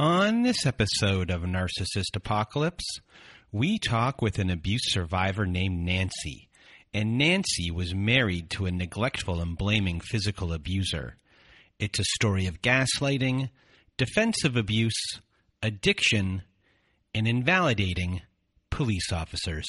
On this episode of Narcissist Apocalypse, we talk with an abuse survivor named Nancy. And Nancy was married to a neglectful and blaming physical abuser. It's a story of gaslighting, defensive abuse, addiction, and invalidating police officers.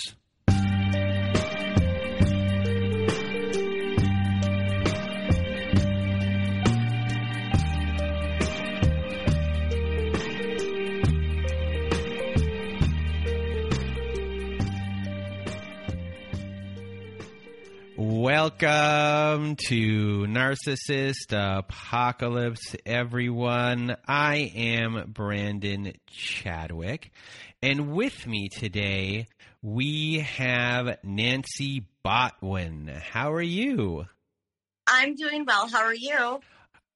Welcome to Narcissist Apocalypse, everyone. I am Brandon Chadwick, and with me today we have Nancy Botwin. How are you? I'm doing well. How are you?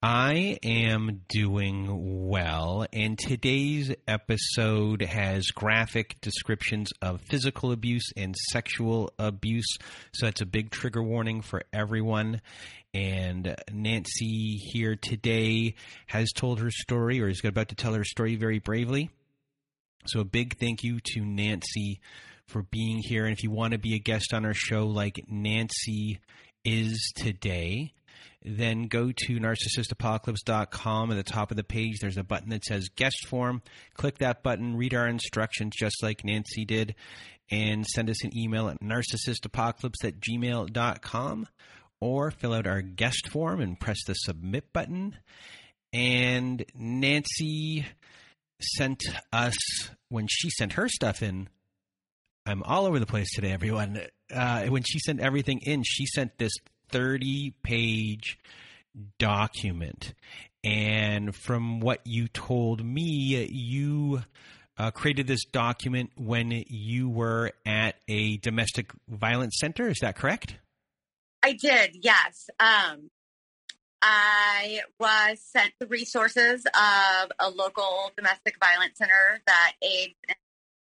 I am doing well, and today's episode has graphic descriptions of physical abuse and sexual abuse. So it's a big trigger warning for everyone. And Nancy here today has told her story, or is about to tell her story very bravely. So a big thank you to Nancy for being here. And if you want to be a guest on our show, like Nancy is today, then go to narcissistapocalypse.com. At the top of the page, there's a button that says guest form. Click that button, read our instructions just like Nancy did, and send us an email at narcissistapocalypse at gmail.com or fill out our guest form and press the submit button. And Nancy sent us, when she sent her stuff in, I'm all over the place today, everyone. Uh, when she sent everything in, she sent this 30 page document. And from what you told me, you uh, created this document when you were at a domestic violence center. Is that correct? I did, yes. Um, I was sent the resources of a local domestic violence center that aids in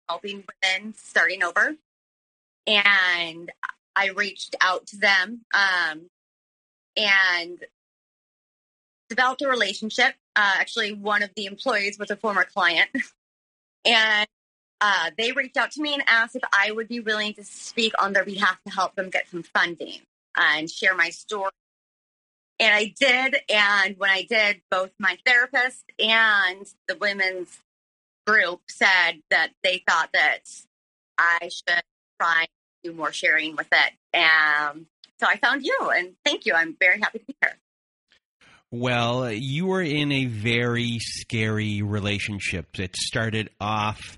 helping women starting over. And I reached out to them um, and developed a relationship. Uh, actually, one of the employees was a former client, and uh, they reached out to me and asked if I would be willing to speak on their behalf to help them get some funding and share my story. And I did. And when I did, both my therapist and the women's group said that they thought that I should try do more sharing with it. Um, so I found you, and thank you. I'm very happy to be here. Well, you were in a very scary relationship. It started off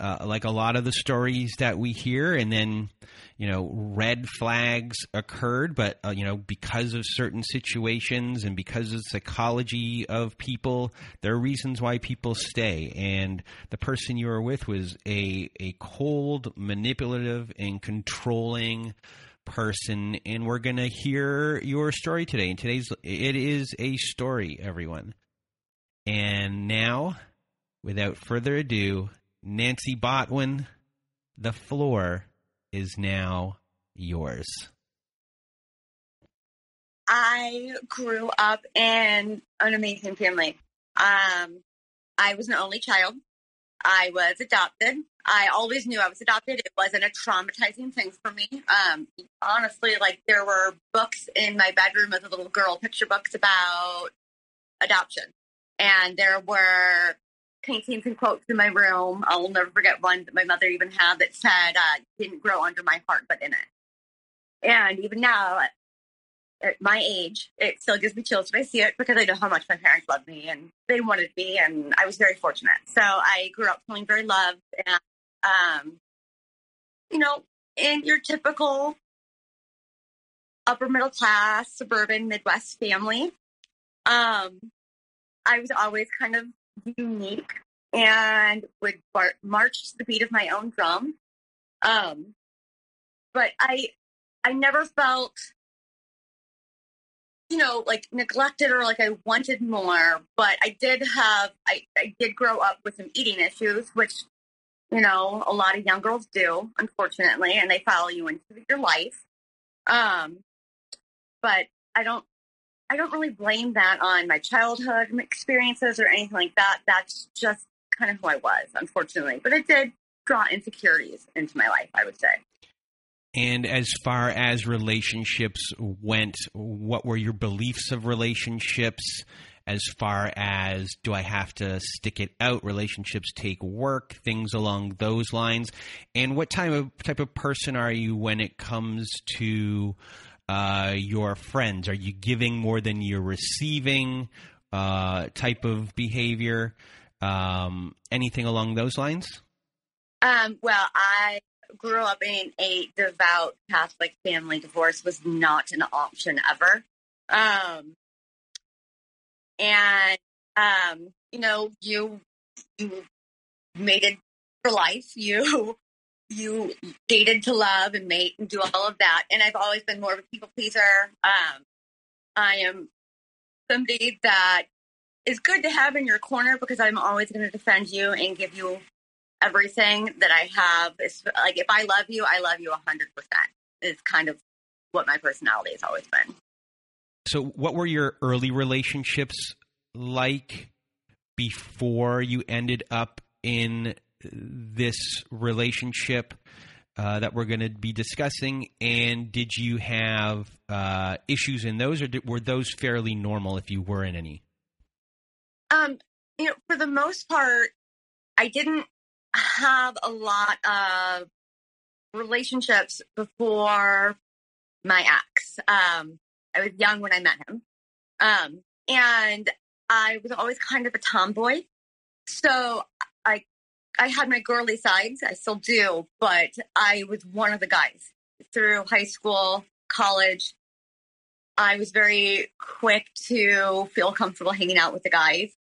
uh, like a lot of the stories that we hear, and then you know red flags occurred but uh, you know because of certain situations and because of the psychology of people there are reasons why people stay. And the person you were with was a a cold manipulative and controlling person. And we're going to hear your story today. And today's it is a story everyone. And now without further ado Nancy Botwin the floor is now yours. I grew up in an amazing family. Um, I was an only child. I was adopted. I always knew I was adopted. It wasn't a traumatizing thing for me. Um, honestly, like there were books in my bedroom as a little girl, picture books about adoption. And there were paintings and quotes in my room. I'll never forget one that my mother even had that said, uh, didn't grow under my heart, but in it. And even now, at my age, it still gives me chills when I see it because I know how much my parents loved me and they wanted me, and I was very fortunate. So I grew up feeling very loved, and um, you know, in your typical upper middle class suburban Midwest family, um, I was always kind of unique and would bar- march to the beat of my own drum. Um, but I, I never felt, you know, like neglected or like I wanted more. But I did have, I, I did grow up with some eating issues, which, you know, a lot of young girls do, unfortunately, and they follow you into your life. Um, but I don't I don't really blame that on my childhood experiences or anything like that. That's just kind of who I was, unfortunately. But it did draw insecurities into my life, I would say. And as far as relationships went, what were your beliefs of relationships? As far as do I have to stick it out? Relationships take work, things along those lines. And what type of type of person are you when it comes to uh, your friends? Are you giving more than you're receiving? Uh, type of behavior? Um, anything along those lines? Um, well, I grew up in a devout Catholic family. Divorce was not an option ever. Um, and um, you know, you you made it for life. You you dated to love and mate and do all of that. And I've always been more of a people pleaser. Um, I am somebody that is good to have in your corner because I'm always going to defend you and give you everything that I have. Is like if I love you, I love you a hundred percent. Is kind of what my personality has always been. So, what were your early relationships like before you ended up in this relationship uh, that we're going to be discussing? And did you have uh, issues in those, or did, were those fairly normal if you were in any? Um, you know, for the most part, I didn't have a lot of relationships before my ex. Um, I was young when I met him. Um, and I was always kind of a tomboy. So I I had my girly sides, I still do, but I was one of the guys through high school, college. I was very quick to feel comfortable hanging out with the guys.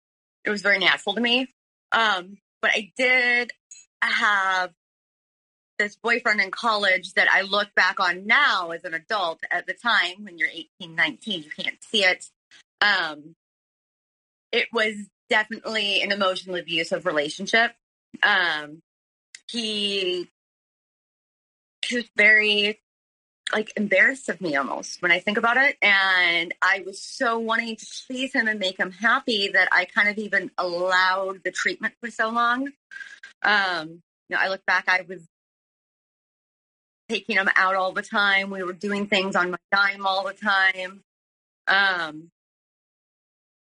It was very natural to me. Um, but I did have this boyfriend in college that I look back on now as an adult. At the time, when you're 18, 19, you can't see it. Um, it was definitely an emotionally abusive relationship. Um, he, he was very like embarrassed of me almost when I think about it. And I was so wanting to please him and make him happy that I kind of even allowed the treatment for so long. Um, you know, I look back, I was taking him out all the time. We were doing things on my dime all the time. Um,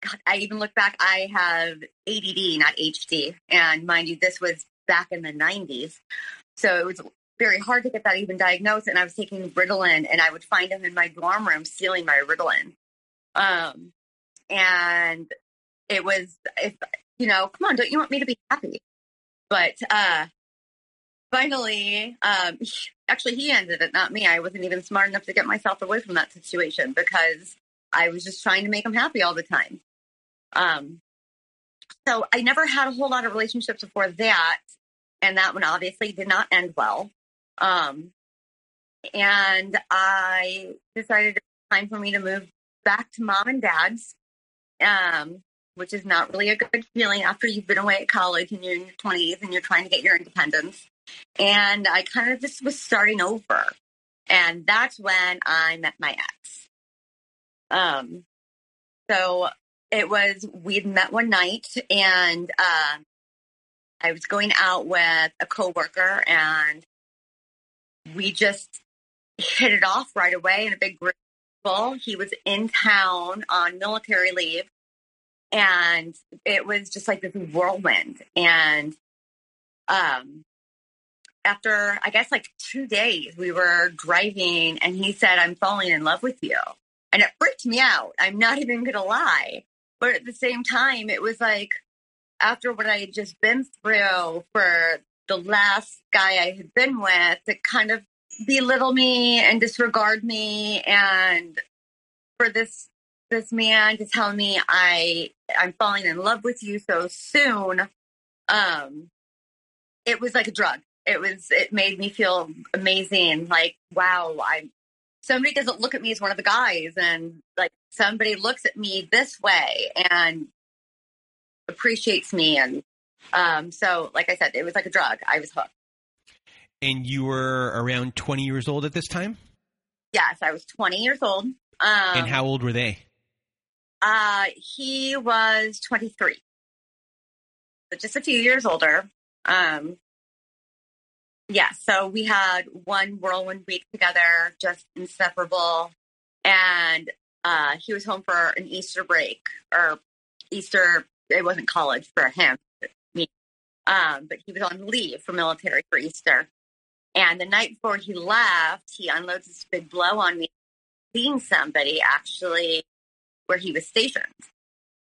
God, I even look back, I have ADD, not HD. And mind you, this was back in the 90s. So it was very hard to get that even diagnosed. And I was taking Ritalin and I would find him in my dorm room stealing my Ritalin. Um, and it was, if, you know, come on, don't you want me to be happy? But uh, finally, um, actually, he ended it, not me. I wasn't even smart enough to get myself away from that situation because I was just trying to make him happy all the time. Um, so I never had a whole lot of relationships before that, and that one obviously did not end well. Um, and I decided it was time for me to move back to mom and dad's. Um, which is not really a good feeling after you've been away at college and you're in your 20s and you're trying to get your independence. And I kind of just was starting over. And that's when I met my ex. Um, so it was, we'd met one night and uh, I was going out with a coworker and we just hit it off right away in a big group. He was in town on military leave and it was just like this whirlwind. And um, after I guess like two days, we were driving, and he said, "I'm falling in love with you," and it freaked me out. I'm not even gonna lie, but at the same time, it was like after what I had just been through for the last guy I had been with, to kind of belittle me and disregard me and for this this man to tell me I I'm falling in love with you so soon, um, it was like a drug. It was it made me feel amazing. Like wow, I somebody doesn't look at me as one of the guys, and like somebody looks at me this way and appreciates me, and um, so like I said, it was like a drug. I was hooked. And you were around 20 years old at this time? Yes, I was 20 years old. Um, and how old were they? Uh, he was 23, so just a few years older. Um, yeah, so we had one whirlwind week together, just inseparable. And uh, he was home for an Easter break or Easter. It wasn't college for him, me. Um, but he was on leave for military for Easter. And the night before he left, he unloads this big blow on me, seeing somebody actually where he was stationed.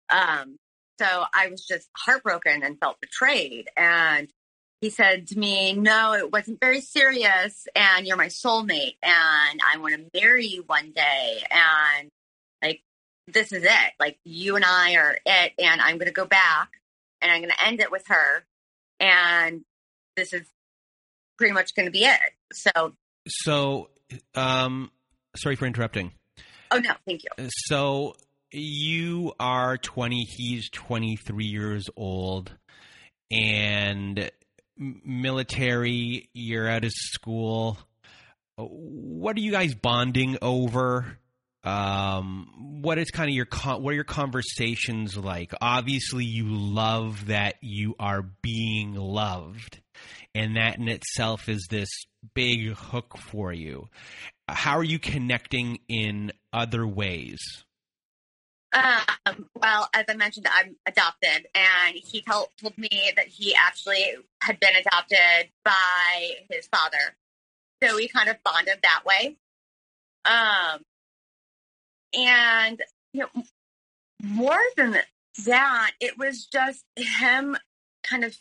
Um, so I was just heartbroken and felt betrayed. And he said to me, No, it wasn't very serious. And you're my soulmate. And I want to marry you one day. And like, this is it. Like, you and I are it. And I'm going to go back and I'm going to end it with her. And this is pretty much going to be it. So, so, um, sorry for interrupting. Oh, no, thank you. So, you are 20, he's 23 years old, and military, you're out of school. What are you guys bonding over? Um, what is kind of your what are your conversations like? Obviously, you love that you are being loved, and that in itself is this big hook for you. How are you connecting in other ways? Um, well, as I mentioned, I'm adopted, and he told, told me that he actually had been adopted by his father. So we kind of bonded that way. Um, and you know, more than that, it was just him kind of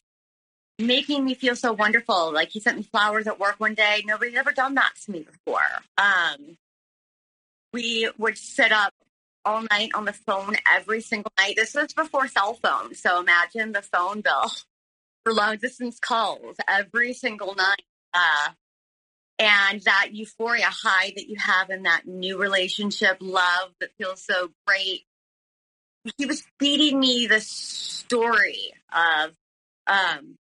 making me feel so wonderful. Like he sent me flowers at work one day. Nobody's ever done that to me before. Um, we would sit up all night on the phone every single night. This was before cell phones. So imagine the phone bill for long distance calls every single night. Uh, and that euphoria high that you have in that new relationship, love that feels so great. He was feeding me the story of, um,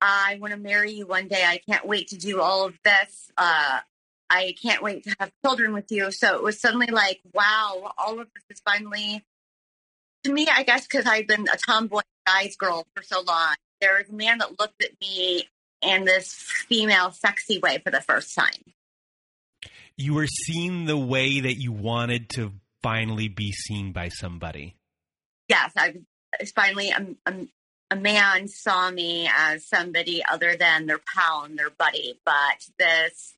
I want to marry you one day. I can't wait to do all of this. Uh, I can't wait to have children with you. So it was suddenly like, wow, all of this is finally to me, I guess, because I've been a tomboy guy's girl for so long. There was a man that looked at me in this female sexy way for the first time. You were seen the way that you wanted to finally be seen by somebody. Yes, I finally a, a, a man saw me as somebody other than their pal and their buddy, but this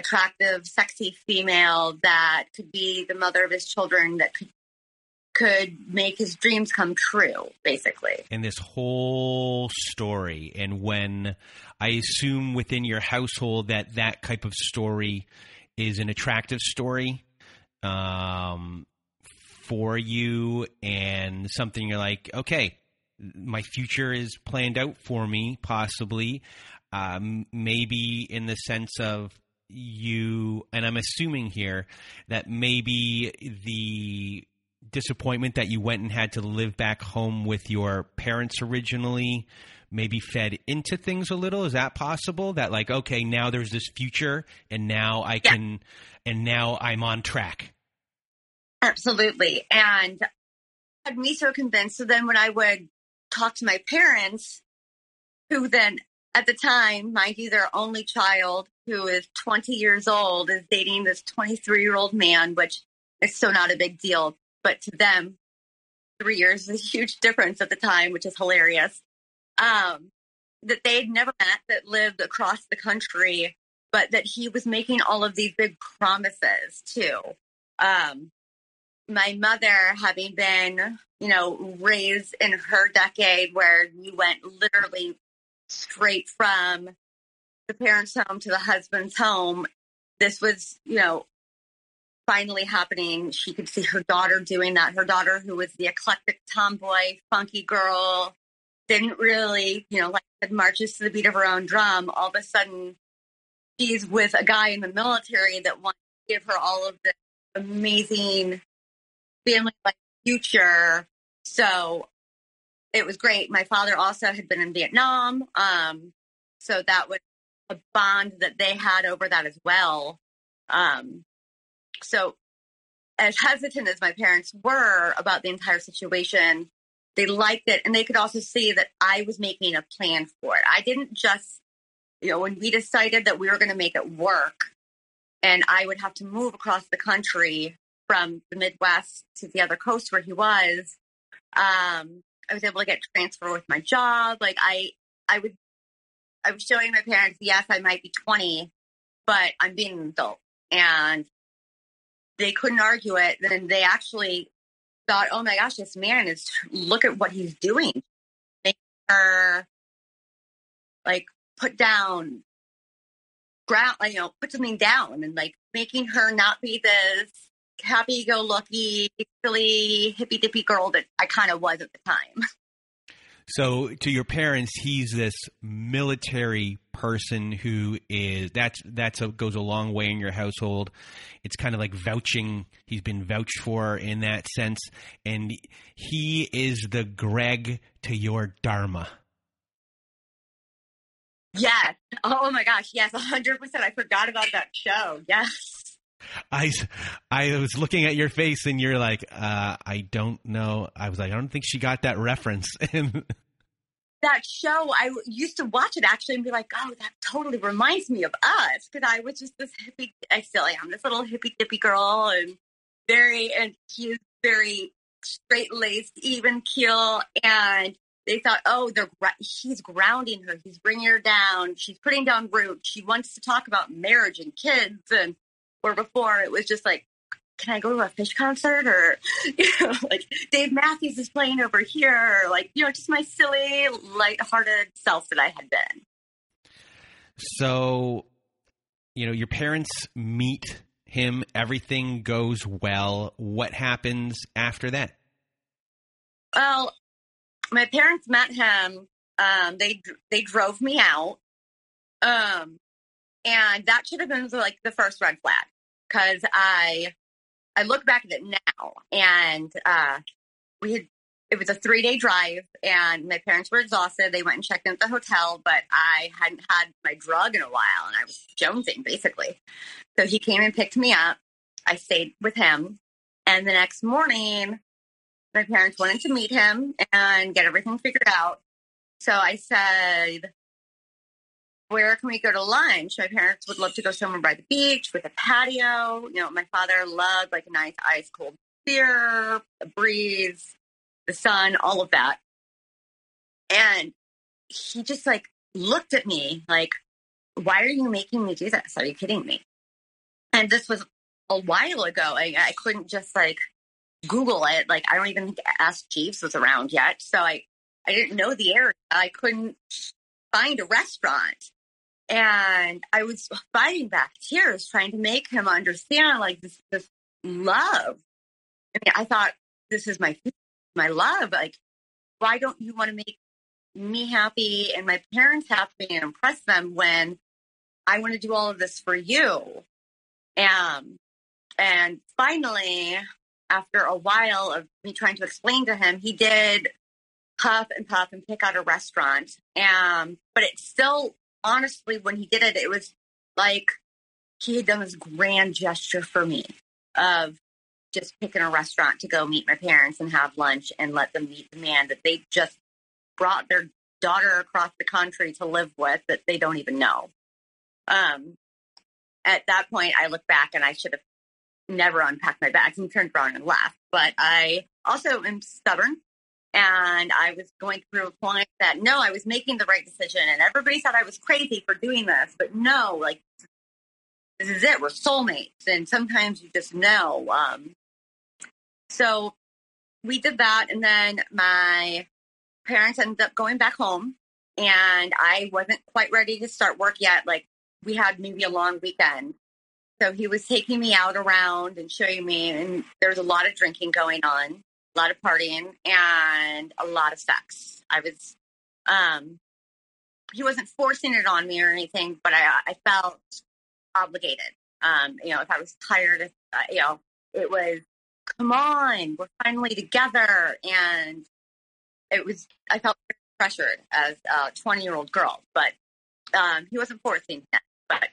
attractive, sexy female that could be the mother of his children that could could make his dreams come true, basically. And this whole story, and when I assume within your household that that type of story is an attractive story um, for you, and something you're like, okay, my future is planned out for me, possibly. Um, maybe in the sense of you, and I'm assuming here that maybe the disappointment that you went and had to live back home with your parents originally maybe fed into things a little. Is that possible? That like okay now there's this future and now i yeah. can and now i'm on track. Absolutely. And had me so convinced so then when i would talk to my parents who then at the time mind you their only child who is 20 years old is dating this 23 year old man, which is so not a big deal. But to them, three years is a huge difference at the time, which is hilarious. Um, that they'd never met, that lived across the country, but that he was making all of these big promises too. Um, my mother having been, you know, raised in her decade where you went literally straight from the parents' home to the husband's home. This was, you know, finally happening. She could see her daughter doing that. Her daughter, who was the eclectic tomboy, funky girl, didn't really, you know, like marches to the beat of her own drum. All of a sudden, she's with a guy in the military that wants to give her all of this amazing family like future. So it was great. My father also had been in Vietnam. Um, so that was a bond that they had over that as well. Um, so as hesitant as my parents were about the entire situation, they liked it. And they could also see that I was making a plan for it. I didn't just, you know, when we decided that we were going to make it work and I would have to move across the country from the Midwest to the other coast where he was, um, I was able to get transfer with my job. Like I, I would, I was showing my parents, yes, I might be 20, but I'm being an adult. And they couldn't argue it. Then they actually thought, oh my gosh, this man is, look at what he's doing. Make her like put down ground, you know, put something down and like making her not be this happy go lucky, silly, hippy dippy girl that I kind of was at the time. So to your parents, he's this military person who is that's that's a, goes a long way in your household. It's kind of like vouching. He's been vouched for in that sense, and he is the Greg to your Dharma. Yes. Oh my gosh. Yes. hundred percent. I forgot about that show. Yes. I, I was looking at your face and you're like, uh, I don't know. I was like, I don't think she got that reference. that show, I used to watch it actually and be like, oh, that totally reminds me of us. Cause I was just this hippie, I still am this little hippie dippy girl and very, and she's very straight laced, even keel. And they thought, oh, they're he's grounding her. He's bringing her down. She's putting down roots. She wants to talk about marriage and kids and where before it was just like, can I go to a Phish concert or, you know, like Dave Matthews is playing over here, or like, you know, just my silly, lighthearted self that I had been. So, you know, your parents meet him, everything goes well. What happens after that? Well, my parents met him. Um, they they drove me out. Um, and that should have been like the first red flag because I I look back at it now and uh, we had it was a three day drive and my parents were exhausted. They went and checked in at the hotel, but I hadn't had my drug in a while and I was jonesing basically. So he came and picked me up. I stayed with him. And the next morning, my parents wanted to meet him and get everything figured out. So I said, where can we go to lunch? My parents would love to go somewhere by the beach with a patio. You know, my father loved like a nice ice cold beer, a breeze, the sun, all of that. And he just like looked at me like, why are you making me do this? Are you kidding me? And this was a while ago. I, I couldn't just like Google it. Like, I don't even think Ask Jeeves was around yet. So I, I didn't know the area. I couldn't find a restaurant. And I was fighting back tears, trying to make him understand like this, this love. I mean, I thought this is my my love. Like, why don't you want to make me happy and my parents happy and impress them when I want to do all of this for you? Um, and finally, after a while of me trying to explain to him, he did puff and puff and pick out a restaurant. Um, but it still honestly, when he did it, it was like he had done this grand gesture for me of just picking a restaurant to go meet my parents and have lunch and let them meet the man that they just brought their daughter across the country to live with that they don't even know. Um, at that point, I look back and I should have never unpacked my bags and turned around and left. But I also am stubborn and I was going through a point that no, I was making the right decision, and everybody thought I was crazy for doing this, but no, like this is it. We're soulmates, and sometimes you just know. Um, so we did that, and then my parents ended up going back home, and I wasn't quite ready to start work yet. Like we had maybe a long weekend. So he was taking me out around and showing me, and there's a lot of drinking going on a lot of partying and a lot of sex. I was, um, he wasn't forcing it on me or anything, but I, I felt obligated. Um, you know, if I was tired, uh, you know, it was, come on, we're finally together. And it was, I felt pressured as a 20 year old girl, but um, he wasn't forcing it. But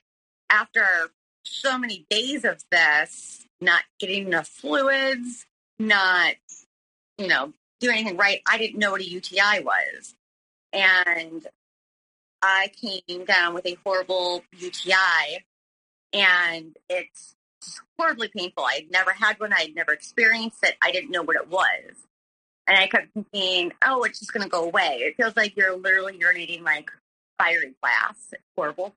after so many days of this, not getting enough fluids, not, you know, doing anything right. I didn't know what a UTI was. And I came down with a horrible UTI and it's horribly painful. I'd never had one. I'd never experienced it. I didn't know what it was. And I kept thinking, oh, it's just going to go away. It feels like you're literally urinating like fiery glass. It's horrible.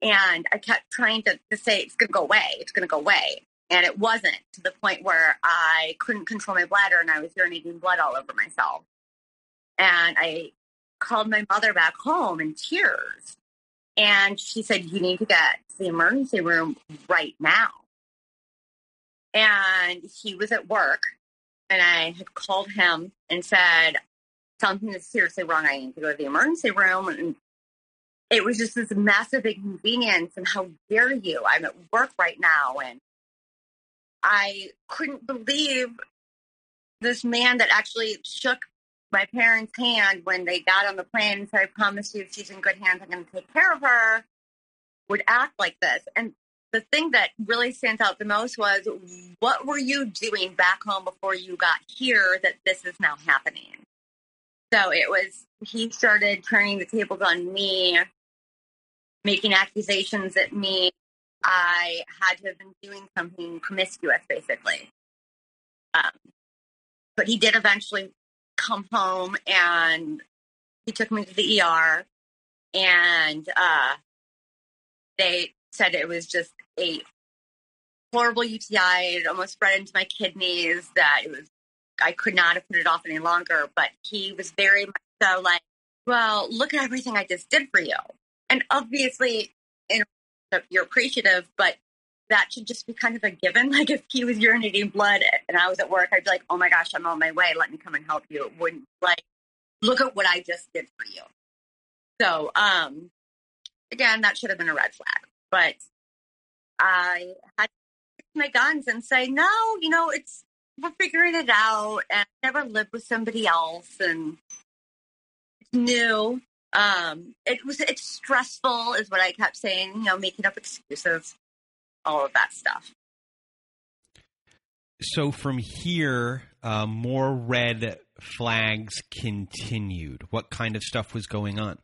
And I kept trying to, to say, it's going to go away. It's going to go away. And it wasn't to the point where I couldn't control my bladder and I was urinating blood all over myself. And I called my mother back home in tears. And she said, You need to get to the emergency room right now. And he was at work. And I had called him and said, Something is seriously wrong. I need to go to the emergency room. And it was just this massive inconvenience. And how dare you? I'm at work right now. And I couldn't believe this man that actually shook my parents' hand when they got on the plane and said, I promise you, if she's in good hands, I'm going to take care of her, would act like this. And the thing that really stands out the most was what were you doing back home before you got here that this is now happening? So it was, he started turning the tables on me, making accusations at me. I had to have been doing something promiscuous, basically. Um, but he did eventually come home and he took me to the ER and uh, they said it was just a horrible UTI. It almost spread into my kidneys that it was, I could not have put it off any longer. But he was very much so like, well, look at everything I just did for you. And obviously, in, you're appreciative, but that should just be kind of a given. Like if he was urinating blood and I was at work, I'd be like, oh my gosh, I'm on my way. Let me come and help you. It wouldn't like, look at what I just did for you. So, um, again, that should have been a red flag, but I had my guns and say, no, you know, it's, we're figuring it out and I never lived with somebody else and it's new. Um, it was, it's stressful is what I kept saying, you know, making up excuses all of that stuff. So from here, uh, more red flags continued. What kind of stuff was going on?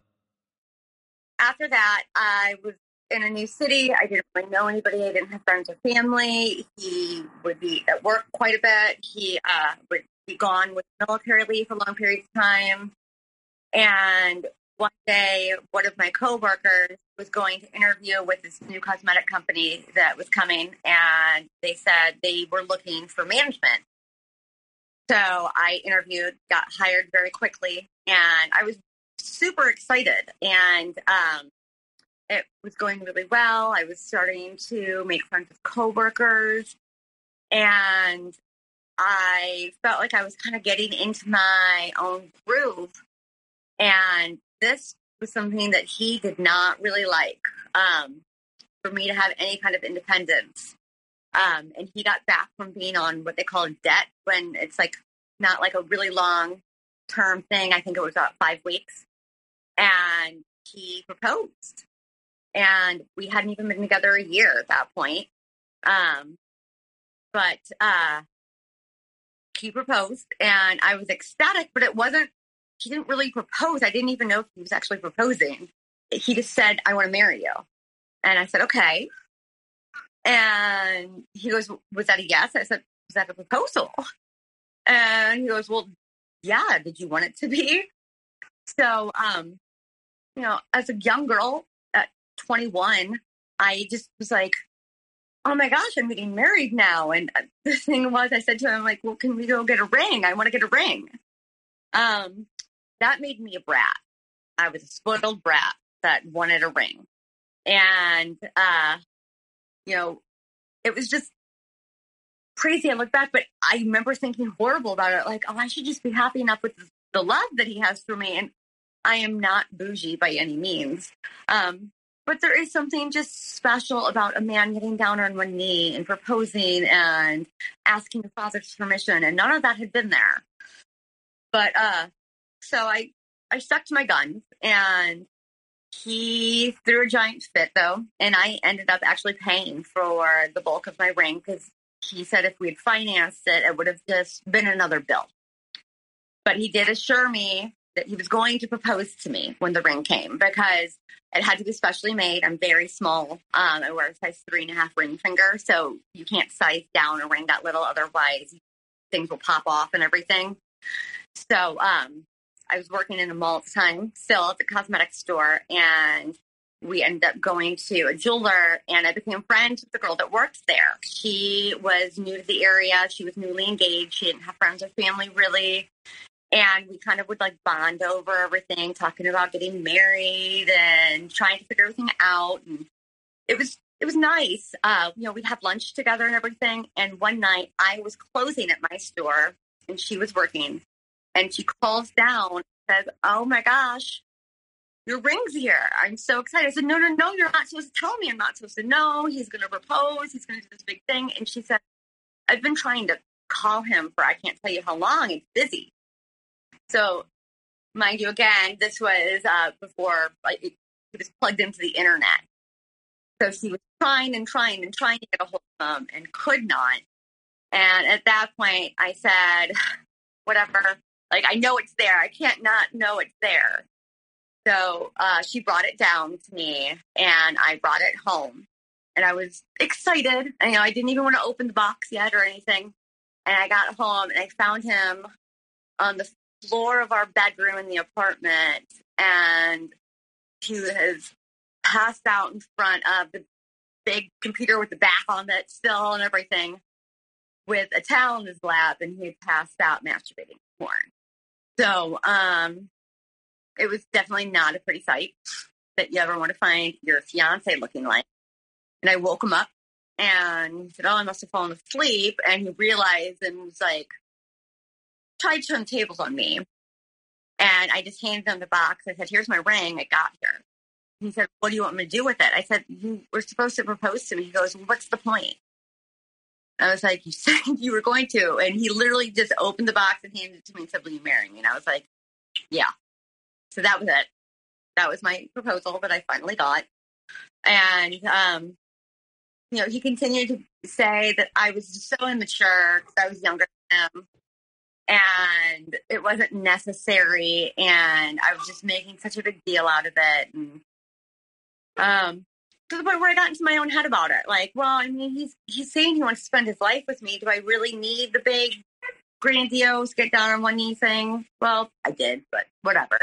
After that, I was in a new city. I didn't really know anybody. I didn't have friends or family. He would be at work quite a bit. He uh, would be gone with military leave for long periods of time. And one day, one of my coworkers was going to interview with this new cosmetic company that was coming, and they said they were looking for management. So I interviewed, got hired very quickly, and I was super excited. And um, it was going really well. I was starting to make friends with coworkers, and I felt like I was kind of getting into my own groove. And this was something that he did not really like um, for me to have any kind of independence. Um, and he got back from being on what they call det when it's like not like a really long term thing. I think it was about five weeks. And he proposed. And we hadn't even been together a year at that point. Um, but uh, he proposed and I was ecstatic, but it wasn't he didn't really propose. I didn't even know if he was actually proposing. He just said, I want to marry you. And I said, okay. And he goes, was that a yes? I said, was that a proposal? And he goes, well, yeah, did you want it to be? So, um, you know, as a young girl at 21, I just was like, oh my gosh, I'm getting married now. And the thing was, I said to him, like, well, can we go get a ring? I want to get a ring. Um, that made me a brat. I was a spoiled brat that wanted a ring. And, uh, you know, it was just crazy. I look back, but I remember thinking horrible about it. Like, oh, I should just be happy enough with the love that he has for me. And I am not bougie by any means. Um, but there is something just special about a man getting down on one knee and proposing and asking the father's permission. And none of that had been there. But uh, so I I stuck to my guns and he threw a giant fit though, and I ended up actually paying for the bulk of my ring because he said if we'd financed it, it would have just been another bill. But he did assure me that he was going to propose to me when the ring came because it had to be specially made. I'm very small. Um, I wear a size three and a half ring finger, so you can't size down a ring that little, otherwise things will pop off and everything. So um, I was working in a mall at the time, still at the cosmetic store, and we ended up going to a jeweler and I became friends with the girl that worked there. She was new to the area. She was newly engaged. She didn't have friends or family really. And we kind of would like bond over everything, talking about getting married and trying to figure everything out. And it was it was nice. Uh, you know, we'd have lunch together and everything. And one night I was closing at my store and she was working. And she calls down says, Oh my gosh, your ring's here. I'm so excited. I said, No, no, no, you're not supposed to tell me. I'm not supposed to know. He's going to propose. He's going to do this big thing. And she said, I've been trying to call him for I can't tell you how long. It's busy. So, mind you, again, this was uh, before like, was plugged into the internet. So she was trying and trying and trying to get a hold of him and could not. And at that point, I said, whatever. Like, I know it's there. I can't not know it's there. So uh, she brought it down to me and I brought it home. And I was excited. And, you know, I didn't even want to open the box yet or anything. And I got home and I found him on the floor of our bedroom in the apartment. And he was passed out in front of the big computer with the back on it still and everything with a towel in his lap and he passed out masturbating porn. So um it was definitely not a pretty sight that you ever want to find your fiance looking like. And I woke him up and he said, Oh, I must have fallen asleep. And he realized and was like, tried to turn tables on me. And I just handed him the box. I said, Here's my ring. I got here. He said, What do you want me to do with it? I said, You were supposed to propose to me. He goes, What's the point? I was like, You said you were going to. And he literally just opened the box and handed it to me and said, Will you marry me? And I was like, Yeah. So that was it. That was my proposal that I finally got. And, um, you know, he continued to say that I was just so immature because I was younger than him and it wasn't necessary. And I was just making such a big deal out of it. And, um, to the point where I got into my own head about it. Like, well, I mean, he's he's saying he wants to spend his life with me. Do I really need the big, grandiose, get down on one knee thing? Well, I did, but whatever.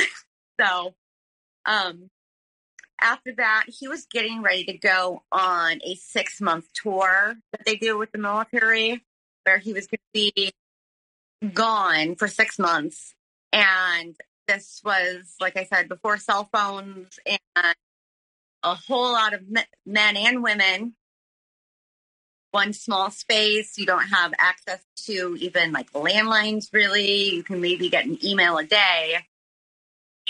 so, um, after that, he was getting ready to go on a six month tour that they do with the military, where he was going to be gone for six months. And this was, like I said, before cell phones and a whole lot of men and women. One small space. You don't have access to even like landlines, really. You can maybe get an email a day.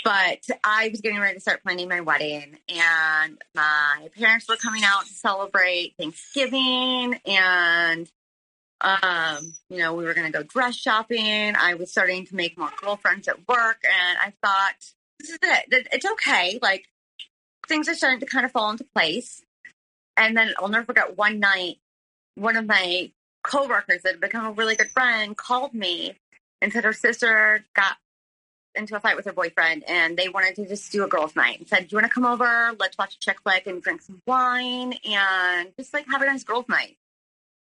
But I was getting ready to start planning my wedding, and my parents were coming out to celebrate Thanksgiving, and um, you know, we were going to go dress shopping. I was starting to make more girlfriends at work, and I thought, this is it. It's okay. Like, things are starting to kind of fall into place. And then I'll never forget one night, one of my coworkers that had become a really good friend called me and said her sister got into a fight with her boyfriend and they wanted to just do a girls' night and said, Do you want to come over? Let's watch a chick flick and drink some wine and just like have a nice girls' night.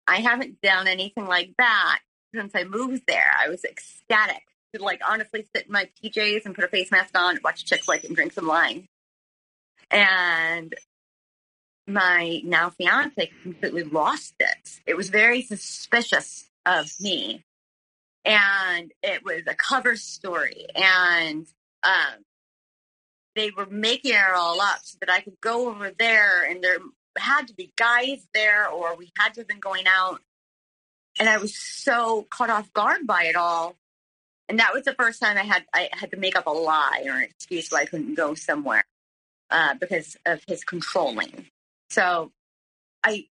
I haven't done anything like that since I moved there. I was ecstatic to like honestly sit in my PJs and put a face mask on, watch a chick flick and drink some wine. And my now fiance completely lost it. It was very suspicious of me. And it was a cover story. And um, they were making it all up so that I could go over there and there had to be guys there or we had to have been going out. And I was so caught off guard by it all. And that was the first time I had I had to make up a lie or an excuse why I couldn't go somewhere uh, because of his controlling. So I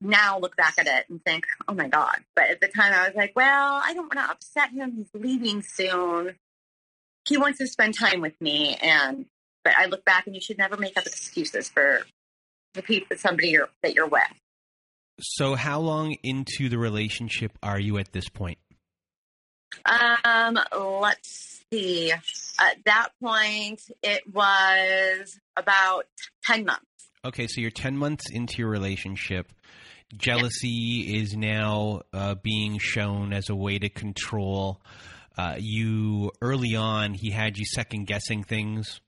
now look back at it and think, oh my God. But at the time I was like, well, I don't want to upset him. He's leaving soon. He wants to spend time with me. And But I look back and you should never make up excuses for the people, somebody you're, that you're with. So, how long into the relationship are you at this point? Um, let's see. At that point, it was about 10 months. Okay, so you're 10 months into your relationship. Jealousy yeah. is now uh, being shown as a way to control. Uh, you, early on, he had you second guessing things,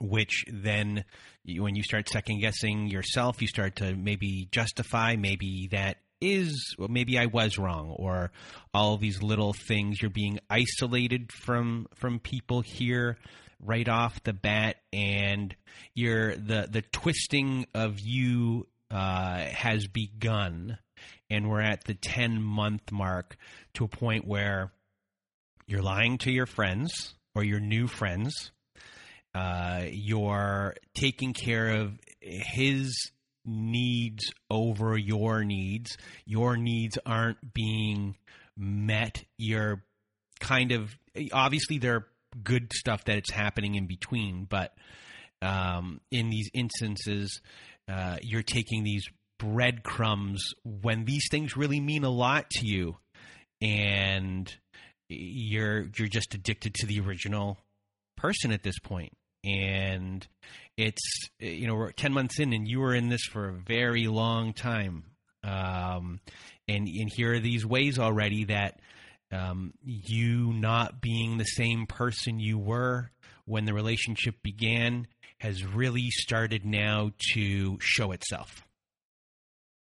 which then, when you start second guessing yourself, you start to maybe justify maybe that is well, maybe I was wrong, or all these little things. You're being isolated from from people here right off the bat, and you're the the twisting of you uh, has begun, and we're at the ten month mark to a point where you're lying to your friends or your new friends. Uh, you're taking care of his needs over your needs. Your needs aren't being met. You're kind of obviously there are good stuff that it's happening in between, but um, in these instances, uh, you're taking these breadcrumbs when these things really mean a lot to you, and you're you're just addicted to the original person at this point and it's you know we're 10 months in and you were in this for a very long time. Um, and and here are these ways already that um, you not being the same person you were when the relationship began has really started now to show itself.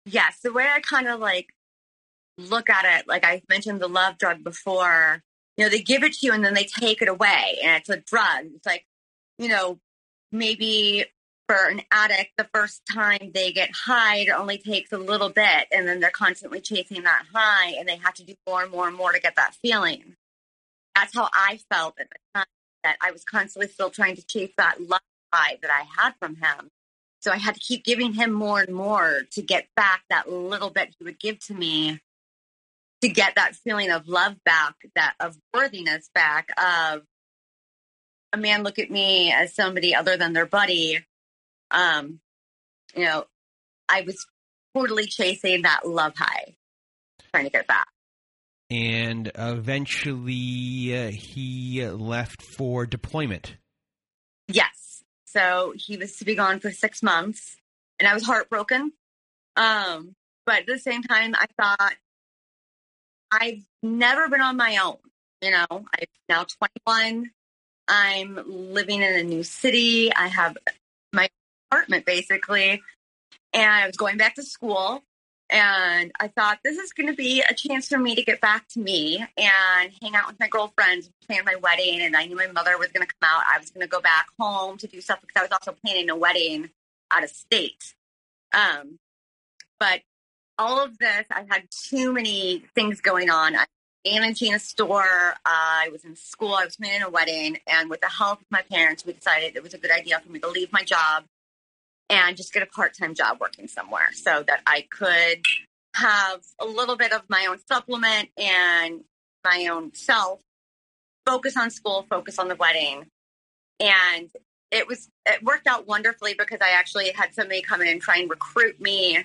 Yes the way i kind of like look at it like i mentioned the love drug before you know they give it to you and then they take it away and it's a drug. It's like you know maybe for an addict, the first time they get high, it only takes a little bit, and then they're constantly chasing that high, and they have to do more and more and more to get that feeling. That's how I felt at the time. That I was constantly still trying to chase that love high that I had from him. So I had to keep giving him more and more to get back that little bit he would give to me to get that feeling of love back, that of worthiness back, of a man look at me as somebody other than their buddy, um, you know, I was totally chasing that love high, trying to get back. And eventually uh, he left for deployment. Yes. So he was to be gone for six months, and I was heartbroken. Um, but at the same time, I thought, I've never been on my own. You know, I'm now 21. I'm living in a new city. I have my apartment basically. And I was going back to school. And I thought this is going to be a chance for me to get back to me and hang out with my girlfriends, plan my wedding. And I knew my mother was going to come out. I was going to go back home to do stuff because I was also planning a wedding out of state. Um, but all of this, I had too many things going on. I managing a store. I was in school. I was planning a wedding. And with the help of my parents, we decided it was a good idea for me to leave my job and just get a part time job working somewhere so that I could have a little bit of my own supplement and my own self, focus on school, focus on the wedding. And it was, it worked out wonderfully because I actually had somebody come in and try and recruit me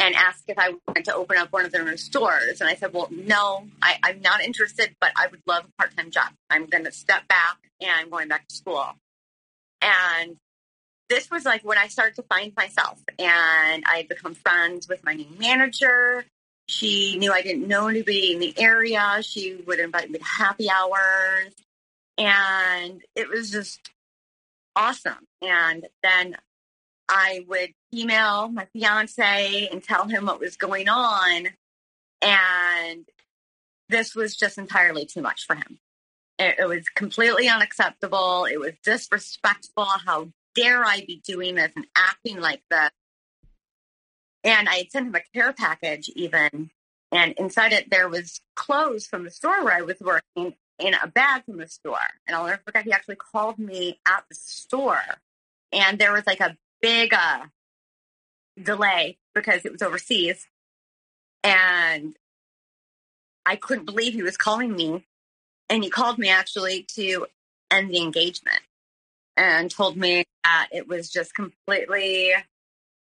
and asked if I wanted to open up one of their stores. And I said, well, no, I, am not interested, but I would love a part time job. I'm going to step back and I'm going back to school. And this was like when I started to find myself and I had become friends with my new manager. She knew I didn't know anybody in the area. She would invite me to happy hours. And it was just awesome. And then I would email my fiance and tell him what was going on. And this was just entirely too much for him. It, it was completely unacceptable. It was disrespectful. How dare I be doing this and acting like this? And I had sent him a care package, even. And inside it, there was clothes from the store where I was working in a bag from the store. And I'll never forget, he actually called me at the store. And there was like a big uh, delay because it was overseas. And I couldn't believe he was calling me. And he called me actually to end the engagement. and told me that it was just completely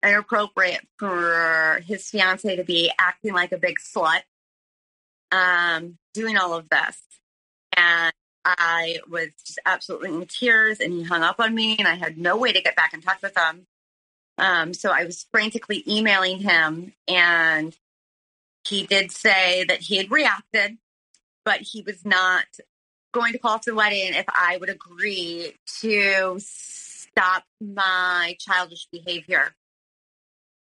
inappropriate for his fiance to be acting like a big slut, um, doing all of this. And I was just absolutely in tears, and he hung up on me, and I had no way to get back in touch with him. Um, so I was frantically emailing him, and he did say that he had reacted, but he was not going to call off the wedding if I would agree to stop my childish behavior.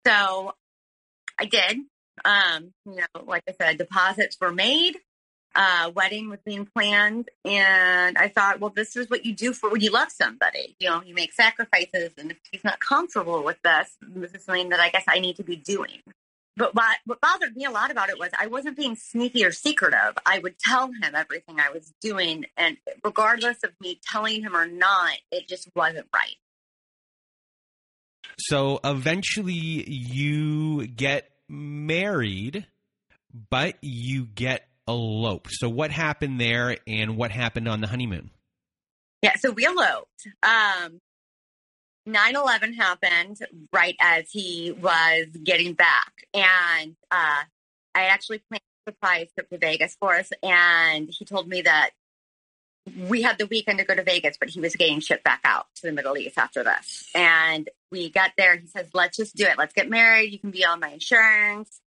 So I did. Um, you know, like I said, deposits were made. Uh, wedding was being planned, and I thought, well, this is what you do for when you love somebody. You know, you make sacrifices, and if he's not comfortable with this, this is something that I guess I need to be doing. But what, what bothered me a lot about it was I wasn't being sneaky or secretive. I would tell him everything I was doing, and regardless of me telling him or not, it just wasn't right. So eventually you get married, but you get eloped. So what happened there and what happened on the honeymoon? Yeah, so we eloped. Um 9-11 happened right as he was getting back. And uh, I actually planned a surprise trip to Vegas for us. And he told me that we had the weekend to go to Vegas, but he was getting shipped back out to the Middle East after this. And we got there. He says, let's just do it. Let's get married. You can be on my insurance,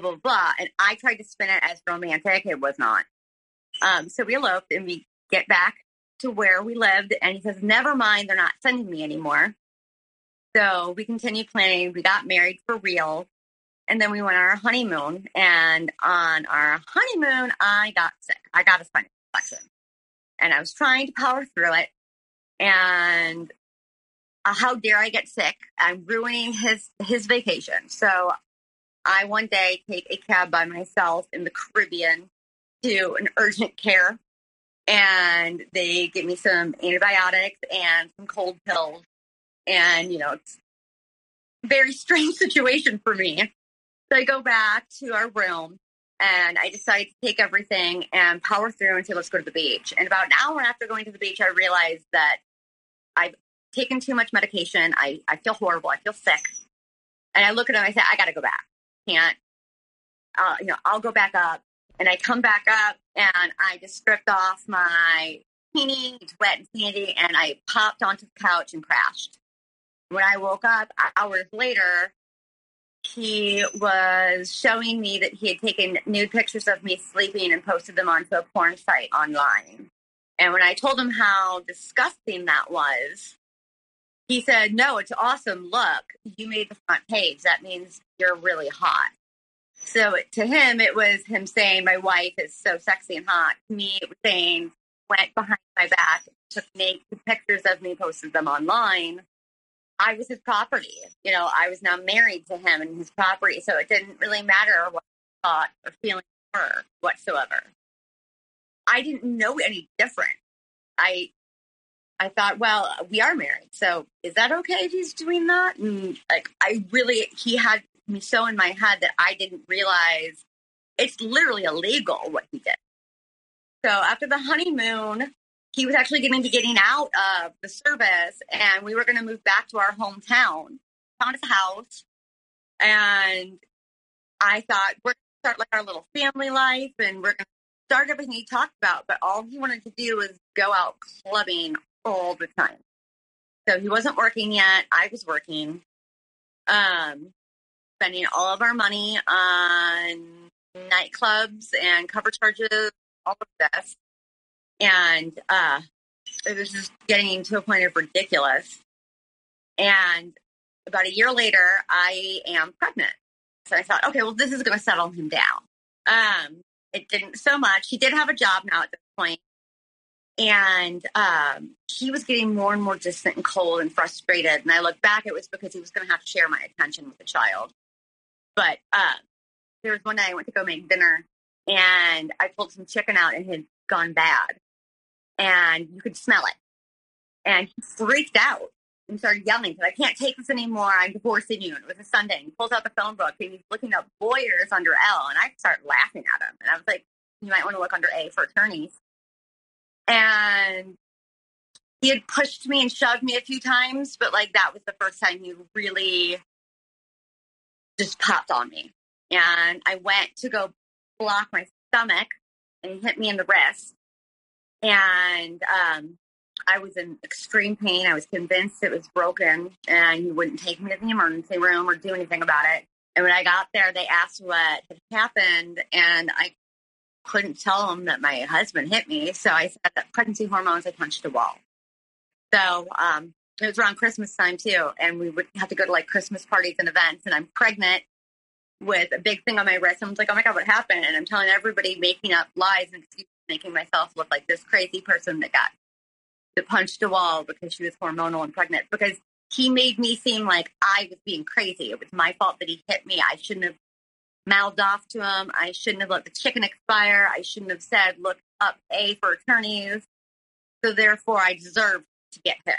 blah, blah, blah. And I tried to spin it as romantic. It was not. Um, so we eloped and we get back to where we lived. And he says, never mind. They're not sending me anymore. So we continued planning. We got married for real. And then we went on our honeymoon. And on our honeymoon, I got sick. I got a spinal infection and I was trying to power through it. And uh, how dare I get sick? I'm ruining his his vacation. So I one day take a cab by myself in the Caribbean to an urgent care, and they give me some antibiotics and some cold pills. And you know, it's a very strange situation for me. So I go back to our room and I decided to take everything and power through and say, let's go to the beach. And about an hour after going to the beach, I realized that I've taken too much medication. I, I feel horrible. I feel sick. And I look at him, I say, I got to go back. Can't, uh, you know, I'll go back up. And I come back up and I just stripped off my bikini, wet and sandy, and I popped onto the couch and crashed. When I woke up hours later, he was showing me that he had taken nude pictures of me sleeping and posted them onto a porn site online. And when I told him how disgusting that was, he said, No, it's awesome. Look, you made the front page. That means you're really hot. So to him, it was him saying, My wife is so sexy and hot. To me, it was saying, went behind my back, took naked pictures of me, posted them online, I was his property. You know, I was now married to him and his property. So it didn't really matter what thought or feeling were whatsoever. I didn't know any different. I I thought, well, we are married. So is that okay if he's doing that? And like I really he had me so in my head that I didn't realize it's literally illegal what he did. So after the honeymoon, he was actually getting to getting out of the service and we were going to move back to our hometown found his house and i thought we're going to start like our little family life and we're going to start everything he talked about but all he wanted to do was go out clubbing all the time so he wasn't working yet i was working um spending all of our money on nightclubs and cover charges all of this and uh, it was just getting to a point of ridiculous. And about a year later, I am pregnant. So I thought, okay, well, this is going to settle him down. Um, it didn't so much. He did have a job now at this point, and um, he was getting more and more distant and cold and frustrated. And I look back, it was because he was going to have to share my attention with the child. But uh, there was one day I went to go make dinner, and I pulled some chicken out, and it had gone bad and you could smell it. And he freaked out and started yelling, I can't take this anymore. I'm divorcing you. And it was a Sunday. And he pulls out the phone book and he's looking up lawyers under L. And I start laughing at him. And I was like, you might want to look under A for attorneys. And he had pushed me and shoved me a few times, but like that was the first time he really just popped on me. And I went to go block my stomach and he hit me in the wrist. And um, I was in extreme pain. I was convinced it was broken and he wouldn't take me to the emergency room or do anything about it. And when I got there, they asked what had happened, and I couldn't tell them that my husband hit me. So I said that pregnancy hormones, I punched a wall. So um, it was around Christmas time too, and we would have to go to like Christmas parties and events. And I'm pregnant with a big thing on my wrist. I'm like, oh my god, what happened? And I'm telling everybody, making up lies and excuses, making myself look like this crazy person that got that punched a wall because she was hormonal and pregnant. Because he made me seem like I was being crazy. It was my fault that he hit me. I shouldn't have mouthed off to him. I shouldn't have let the chicken expire. I shouldn't have said, look up A for attorneys. So therefore, I deserve to get hit.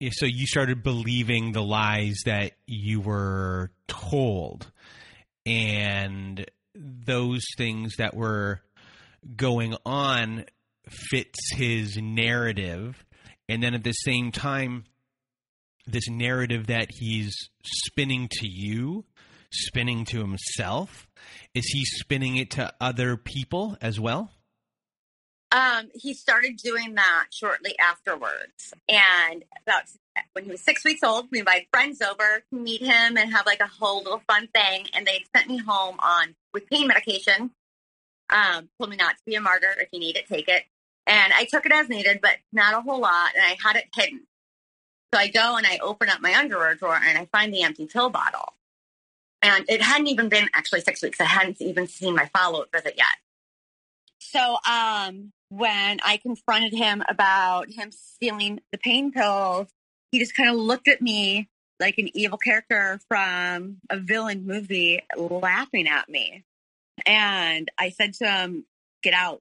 Yeah, so you started believing the lies that you were told, and those things that were going on fits his narrative, and then at the same time, this narrative that he's spinning to you, spinning to himself, is he spinning it to other people as well? Um, he started doing that shortly afterwards. And about when he was six weeks old, we invited friends over to meet him and have like a whole little fun thing. And they sent me home on with pain medication. Um, told me not to be a martyr. If you need it, take it. And I took it as needed, but not a whole lot. And I had it hidden. So I go and I open up my underwear drawer and I find the empty pill bottle. And it hadn't even been actually six weeks. I hadn't even seen my follow up visit yet. So um, when I confronted him about him stealing the pain pills, he just kind of looked at me like an evil character from a villain movie, laughing at me. And I said to him, Get out.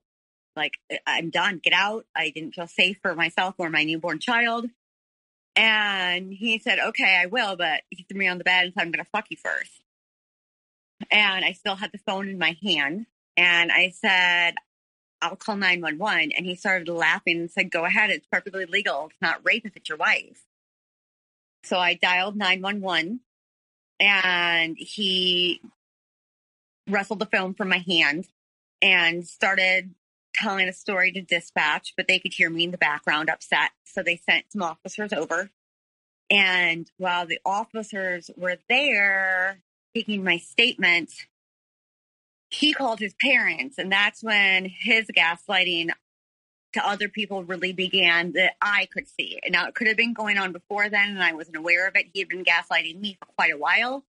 Like, I'm done. Get out. I didn't feel safe for myself or my newborn child. And he said, Okay, I will, but he threw me on the bed and said, I'm going to fuck you first. And I still had the phone in my hand. And I said, I'll call 911. And he started laughing and said, Go ahead. It's perfectly legal. It's not rape if it's your wife. So I dialed 911 and he wrestled the phone from my hand and started telling a story to dispatch, but they could hear me in the background upset. So they sent some officers over. And while the officers were there taking my statement, he called his parents, and that's when his gaslighting to other people really began that I could see. Now it could have been going on before then, and I wasn't aware of it. He had been gaslighting me for quite a while,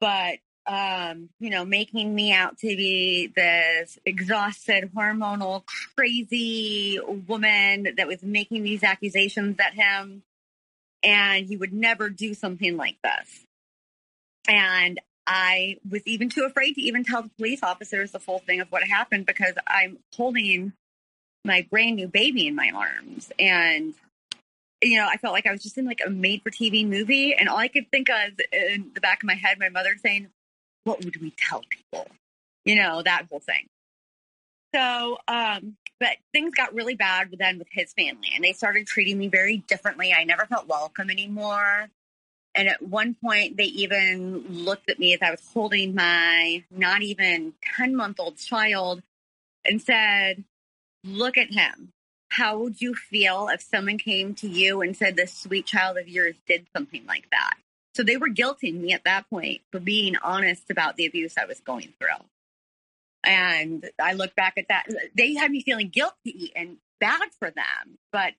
but um, you know, making me out to be this exhausted, hormonal, crazy woman that was making these accusations at him, and he would never do something like this. And I was even too afraid to even tell the police officers the full thing of what happened because I'm holding my brand new baby in my arms. And, you know, I felt like I was just in like a made for TV movie. And all I could think of in the back of my head, my mother saying, What would we tell people? You know, that whole thing. So, um, but things got really bad then with his family and they started treating me very differently. I never felt welcome anymore. And at one point, they even looked at me as I was holding my not even 10 month old child and said, Look at him. How would you feel if someone came to you and said, This sweet child of yours did something like that? So they were guilting me at that point for being honest about the abuse I was going through. And I look back at that. They had me feeling guilty and bad for them, but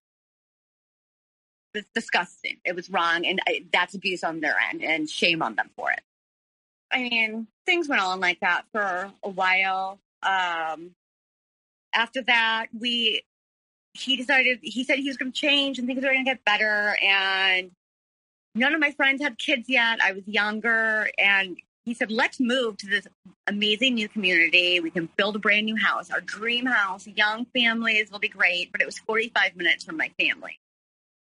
was disgusting. It was wrong, and I, that's abuse on their end, and shame on them for it. I mean, things went on like that for a while. Um, after that, we he decided he said he was going to change and things were going to get better. And none of my friends had kids yet. I was younger, and he said, "Let's move to this amazing new community. We can build a brand new house, our dream house. Young families will be great." But it was 45 minutes from my family.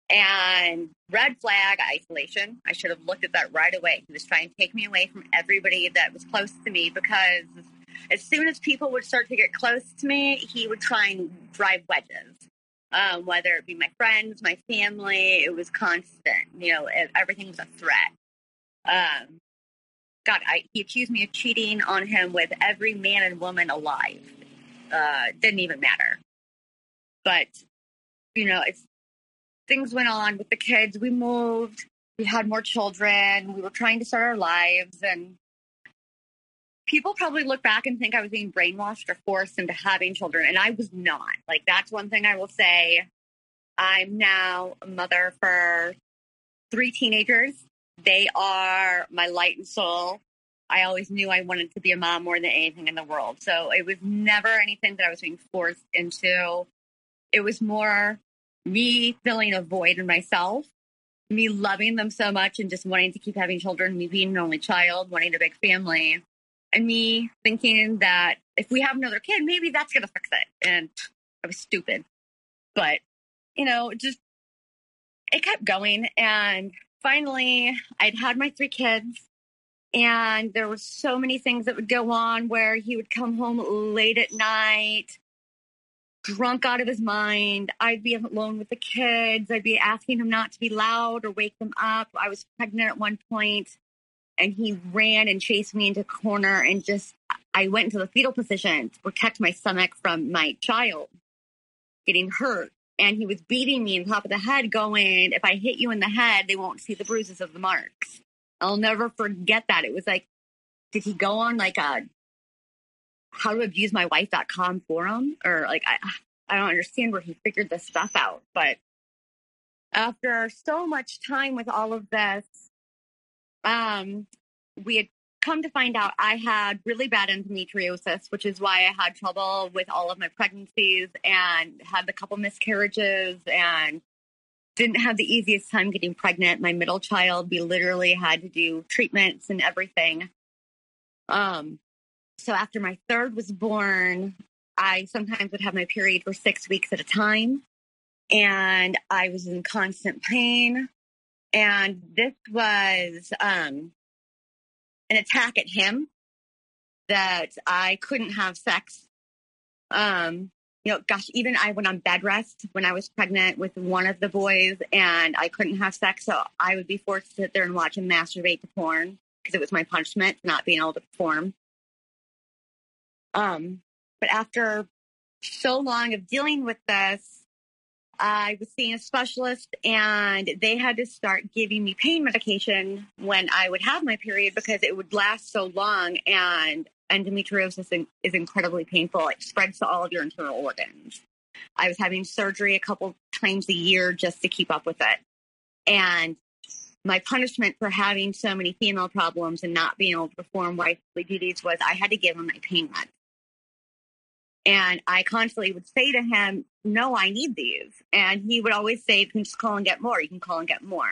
And red flag isolation. I should have looked at that right away. He was trying to take me away from everybody that was close to me because as soon as people would start to get close to me, he would try and drive wedges. Um, whether it be my friends, my family, it was constant. You know, it, everything was a threat. Um, God, I, he accused me of cheating on him with every man and woman alive. Uh, didn't even matter. But, you know, it's things went on with the kids. We moved, we had more children, we were trying to start our lives. And people probably look back and think I was being brainwashed or forced into having children. And I was not. Like, that's one thing I will say. I'm now a mother for three teenagers. They are my light and soul. I always knew I wanted to be a mom more than anything in the world. So it was never anything that I was being forced into. It was more me filling a void in myself, me loving them so much and just wanting to keep having children, me being an only child, wanting a big family, and me thinking that if we have another kid, maybe that's going to fix it. And I was stupid. But, you know, just it kept going. And finally, I'd had my three kids. And there were so many things that would go on where he would come home late at night drunk out of his mind. I'd be alone with the kids. I'd be asking him not to be loud or wake them up. I was pregnant at one point and he ran and chased me into a corner and just I went into the fetal position to protect my stomach from my child getting hurt. And he was beating me in the top of the head, going, If I hit you in the head, they won't see the bruises of the marks. I'll never forget that. It was like, did he go on like a how to abuse my wife.com forum or like I I don't understand where he figured this stuff out. But after so much time with all of this, um, we had come to find out I had really bad endometriosis, which is why I had trouble with all of my pregnancies and had a couple miscarriages and didn't have the easiest time getting pregnant. My middle child, we literally had to do treatments and everything. Um, so after my third was born, I sometimes would have my period for six weeks at a time. And I was in constant pain. And this was um, an attack at him that I couldn't have sex. Um, you know, gosh, even I went on bed rest when I was pregnant with one of the boys and I couldn't have sex. So I would be forced to sit there and watch him masturbate to porn because it was my punishment not being able to perform. Um, but after so long of dealing with this, I was seeing a specialist and they had to start giving me pain medication when I would have my period because it would last so long and endometriosis is incredibly painful. It spreads to all of your internal organs. I was having surgery a couple times a year just to keep up with it. And my punishment for having so many female problems and not being able to perform wifely duties was I had to give them my pain meds. And I constantly would say to him, No, I need these. And he would always say, You can just call and get more. You can call and get more.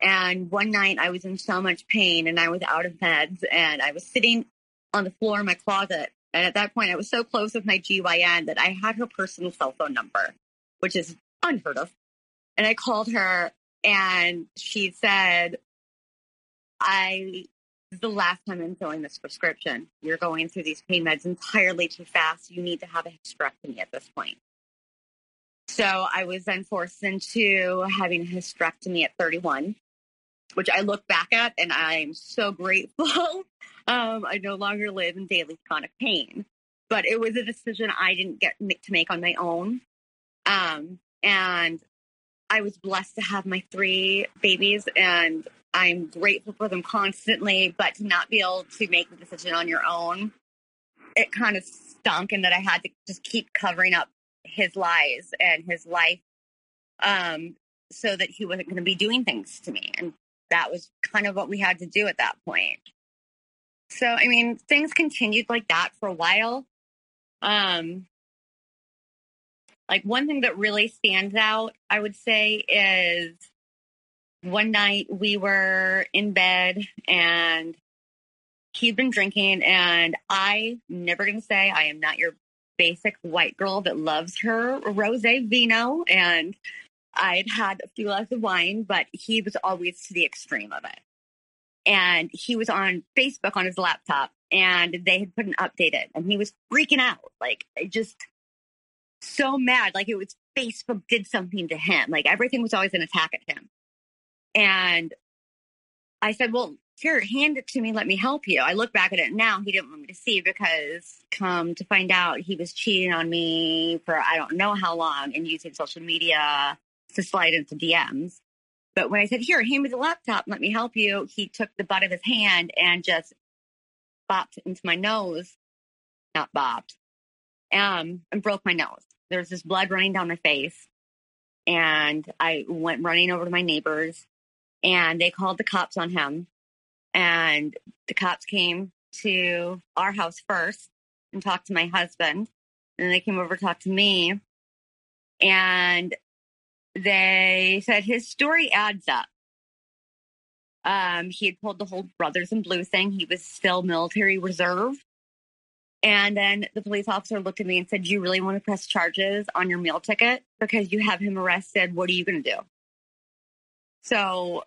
And one night I was in so much pain and I was out of meds and I was sitting on the floor in my closet. And at that point, I was so close with my GYN that I had her personal cell phone number, which is unheard of. And I called her and she said, I the last time I'm filling this prescription. You're going through these pain meds entirely too fast. You need to have a hysterectomy at this point. So I was then forced into having a hysterectomy at 31, which I look back at and I'm so grateful. um, I no longer live in daily chronic pain, but it was a decision I didn't get to make on my own. Um, and I was blessed to have my three babies and I'm grateful for them constantly, but to not be able to make the decision on your own, it kind of stunk and that I had to just keep covering up his lies and his life um, so that he wasn't going to be doing things to me. And that was kind of what we had to do at that point. So, I mean, things continued like that for a while. Um, like one thing that really stands out, I would say, is one night we were in bed and he'd been drinking and I never gonna say I am not your basic white girl that loves her rose vino and I'd had a few glasses of wine, but he was always to the extreme of it. And he was on Facebook on his laptop and they had put an update in and he was freaking out. Like just so mad. Like it was Facebook did something to him. Like everything was always an attack at him. And I said, well, here, hand it to me. Let me help you. I look back at it now. He didn't want me to see because come to find out he was cheating on me for I don't know how long and using social media to slide into DMs. But when I said, here, hand me the laptop, let me help you, he took the butt of his hand and just bopped into my nose. Not bopped. Um, and broke my nose. There's this blood running down my face. And I went running over to my neighbors and they called the cops on him. And the cops came to our house first and talked to my husband. And they came over to talk to me. And they said his story adds up. Um, he had pulled the whole brothers in blue thing. He was still military reserve. And then the police officer looked at me and said, Do you really want to press charges on your meal ticket? Because you have him arrested. What are you going to do? So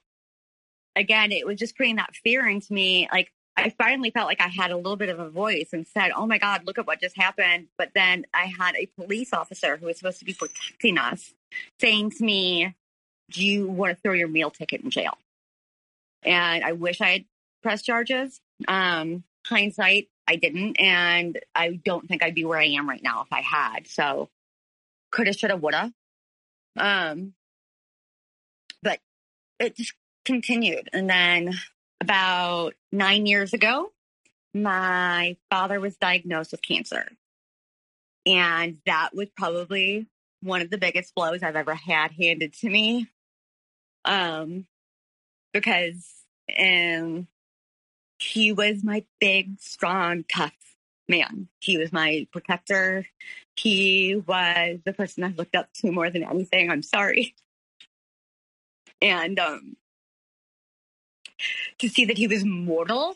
again, it was just putting that fear into me. Like I finally felt like I had a little bit of a voice and said, Oh my God, look at what just happened. But then I had a police officer who was supposed to be protecting us saying to me, Do you want to throw your meal ticket in jail? And I wish I had pressed charges. Um, hindsight, I didn't. And I don't think I'd be where I am right now if I had. So coulda, shoulda, woulda. Um, but it just continued. And then about nine years ago, my father was diagnosed with cancer. And that was probably one of the biggest blows I've ever had handed to me. Um, because um, he was my big, strong, tough man. He was my protector. He was the person I looked up to more than anything. I'm sorry. And um, to see that he was mortal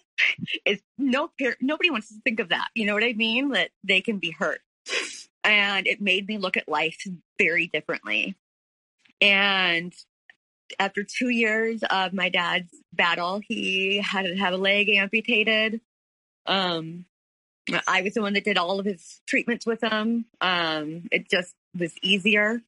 is no nobody wants to think of that. You know what I mean? That they can be hurt. And it made me look at life very differently. And after two years of my dad's battle, he had to have a leg amputated. Um, I was the one that did all of his treatments with him. Um, it just was easier.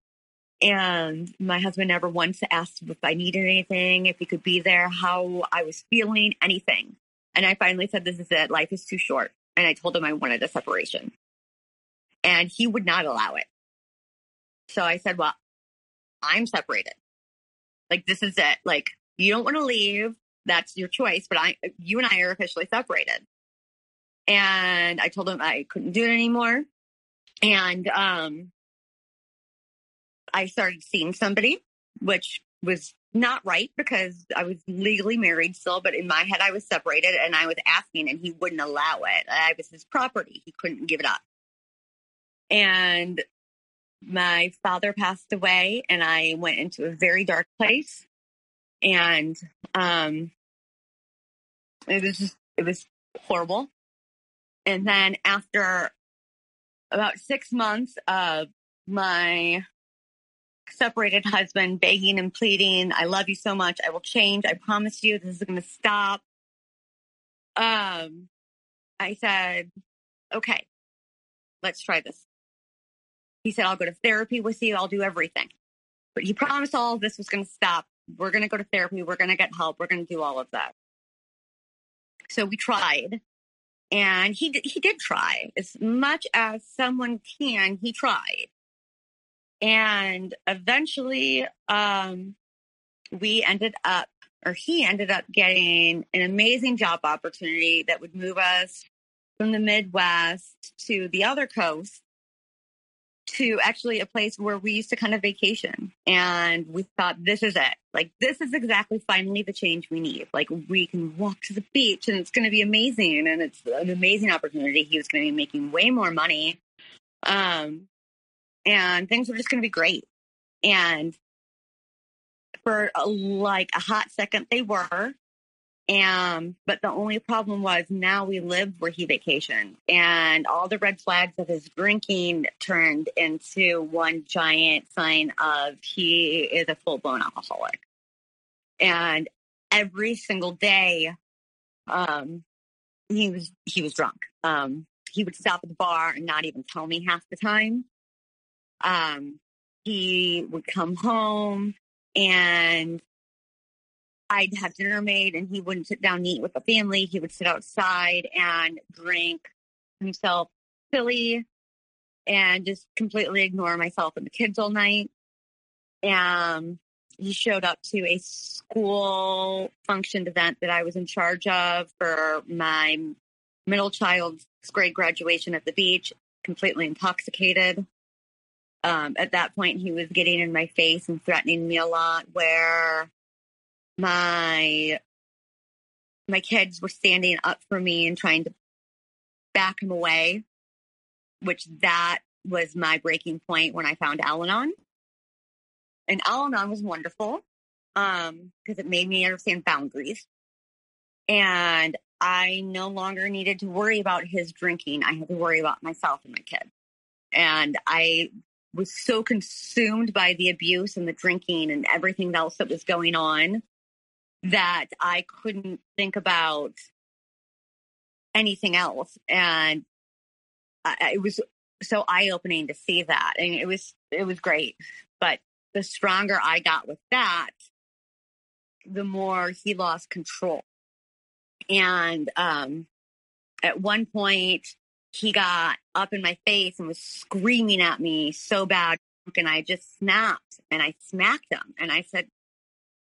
And my husband never once asked if I needed anything, if he could be there, how I was feeling, anything. And I finally said, This is it. Life is too short. And I told him I wanted a separation. And he would not allow it. So I said, Well, I'm separated. Like, this is it. Like, you don't want to leave. That's your choice. But I, you and I are officially separated. And I told him I couldn't do it anymore. And um, I started seeing somebody, which was not right because I was legally married still, but in my head I was separated and I was asking and he wouldn't allow it. I was his property. He couldn't give it up. And my father passed away and I went into a very dark place. And um it was just it was horrible. And then after about six months of my separated husband begging and pleading, I love you so much. I will change. I promise you this is going to stop. Um, I said, okay, let's try this. He said, I'll go to therapy with you. I'll do everything. But he promised all this was going to stop. We're going to go to therapy. We're going to get help. We're going to do all of that. So we tried and he, he did try as much as someone can. He tried and eventually, um, we ended up, or he ended up getting an amazing job opportunity that would move us from the Midwest to the other coast to actually a place where we used to kind of vacation. And we thought, this is it. Like, this is exactly finally the change we need. Like, we can walk to the beach and it's going to be amazing. And it's an amazing opportunity. He was going to be making way more money. Um, and things were just going to be great. And for a, like a hot second, they were. And but the only problem was now we lived where he vacationed, and all the red flags of his drinking turned into one giant sign of he is a full blown alcoholic. And every single day, um, he was he was drunk. Um, he would stop at the bar and not even tell me half the time. Um, he would come home and I'd have dinner made and he wouldn't sit down and eat with the family. He would sit outside and drink himself silly and just completely ignore myself and the kids all night. And he showed up to a school functioned event that I was in charge of for my middle child's grade graduation at the beach, completely intoxicated. Um, at that point, he was getting in my face and threatening me a lot. Where my my kids were standing up for me and trying to back him away, which that was my breaking point when I found Al-Anon. And Al-Anon was wonderful um, because it made me understand boundaries. And I no longer needed to worry about his drinking. I had to worry about myself and my kids And I was so consumed by the abuse and the drinking and everything else that was going on that I couldn't think about anything else. And I, it was so eye opening to see that. And it was, it was great. But the stronger I got with that, the more he lost control. And um, at one point, he got up in my face and was screaming at me so bad. And I just snapped and I smacked him. And I said,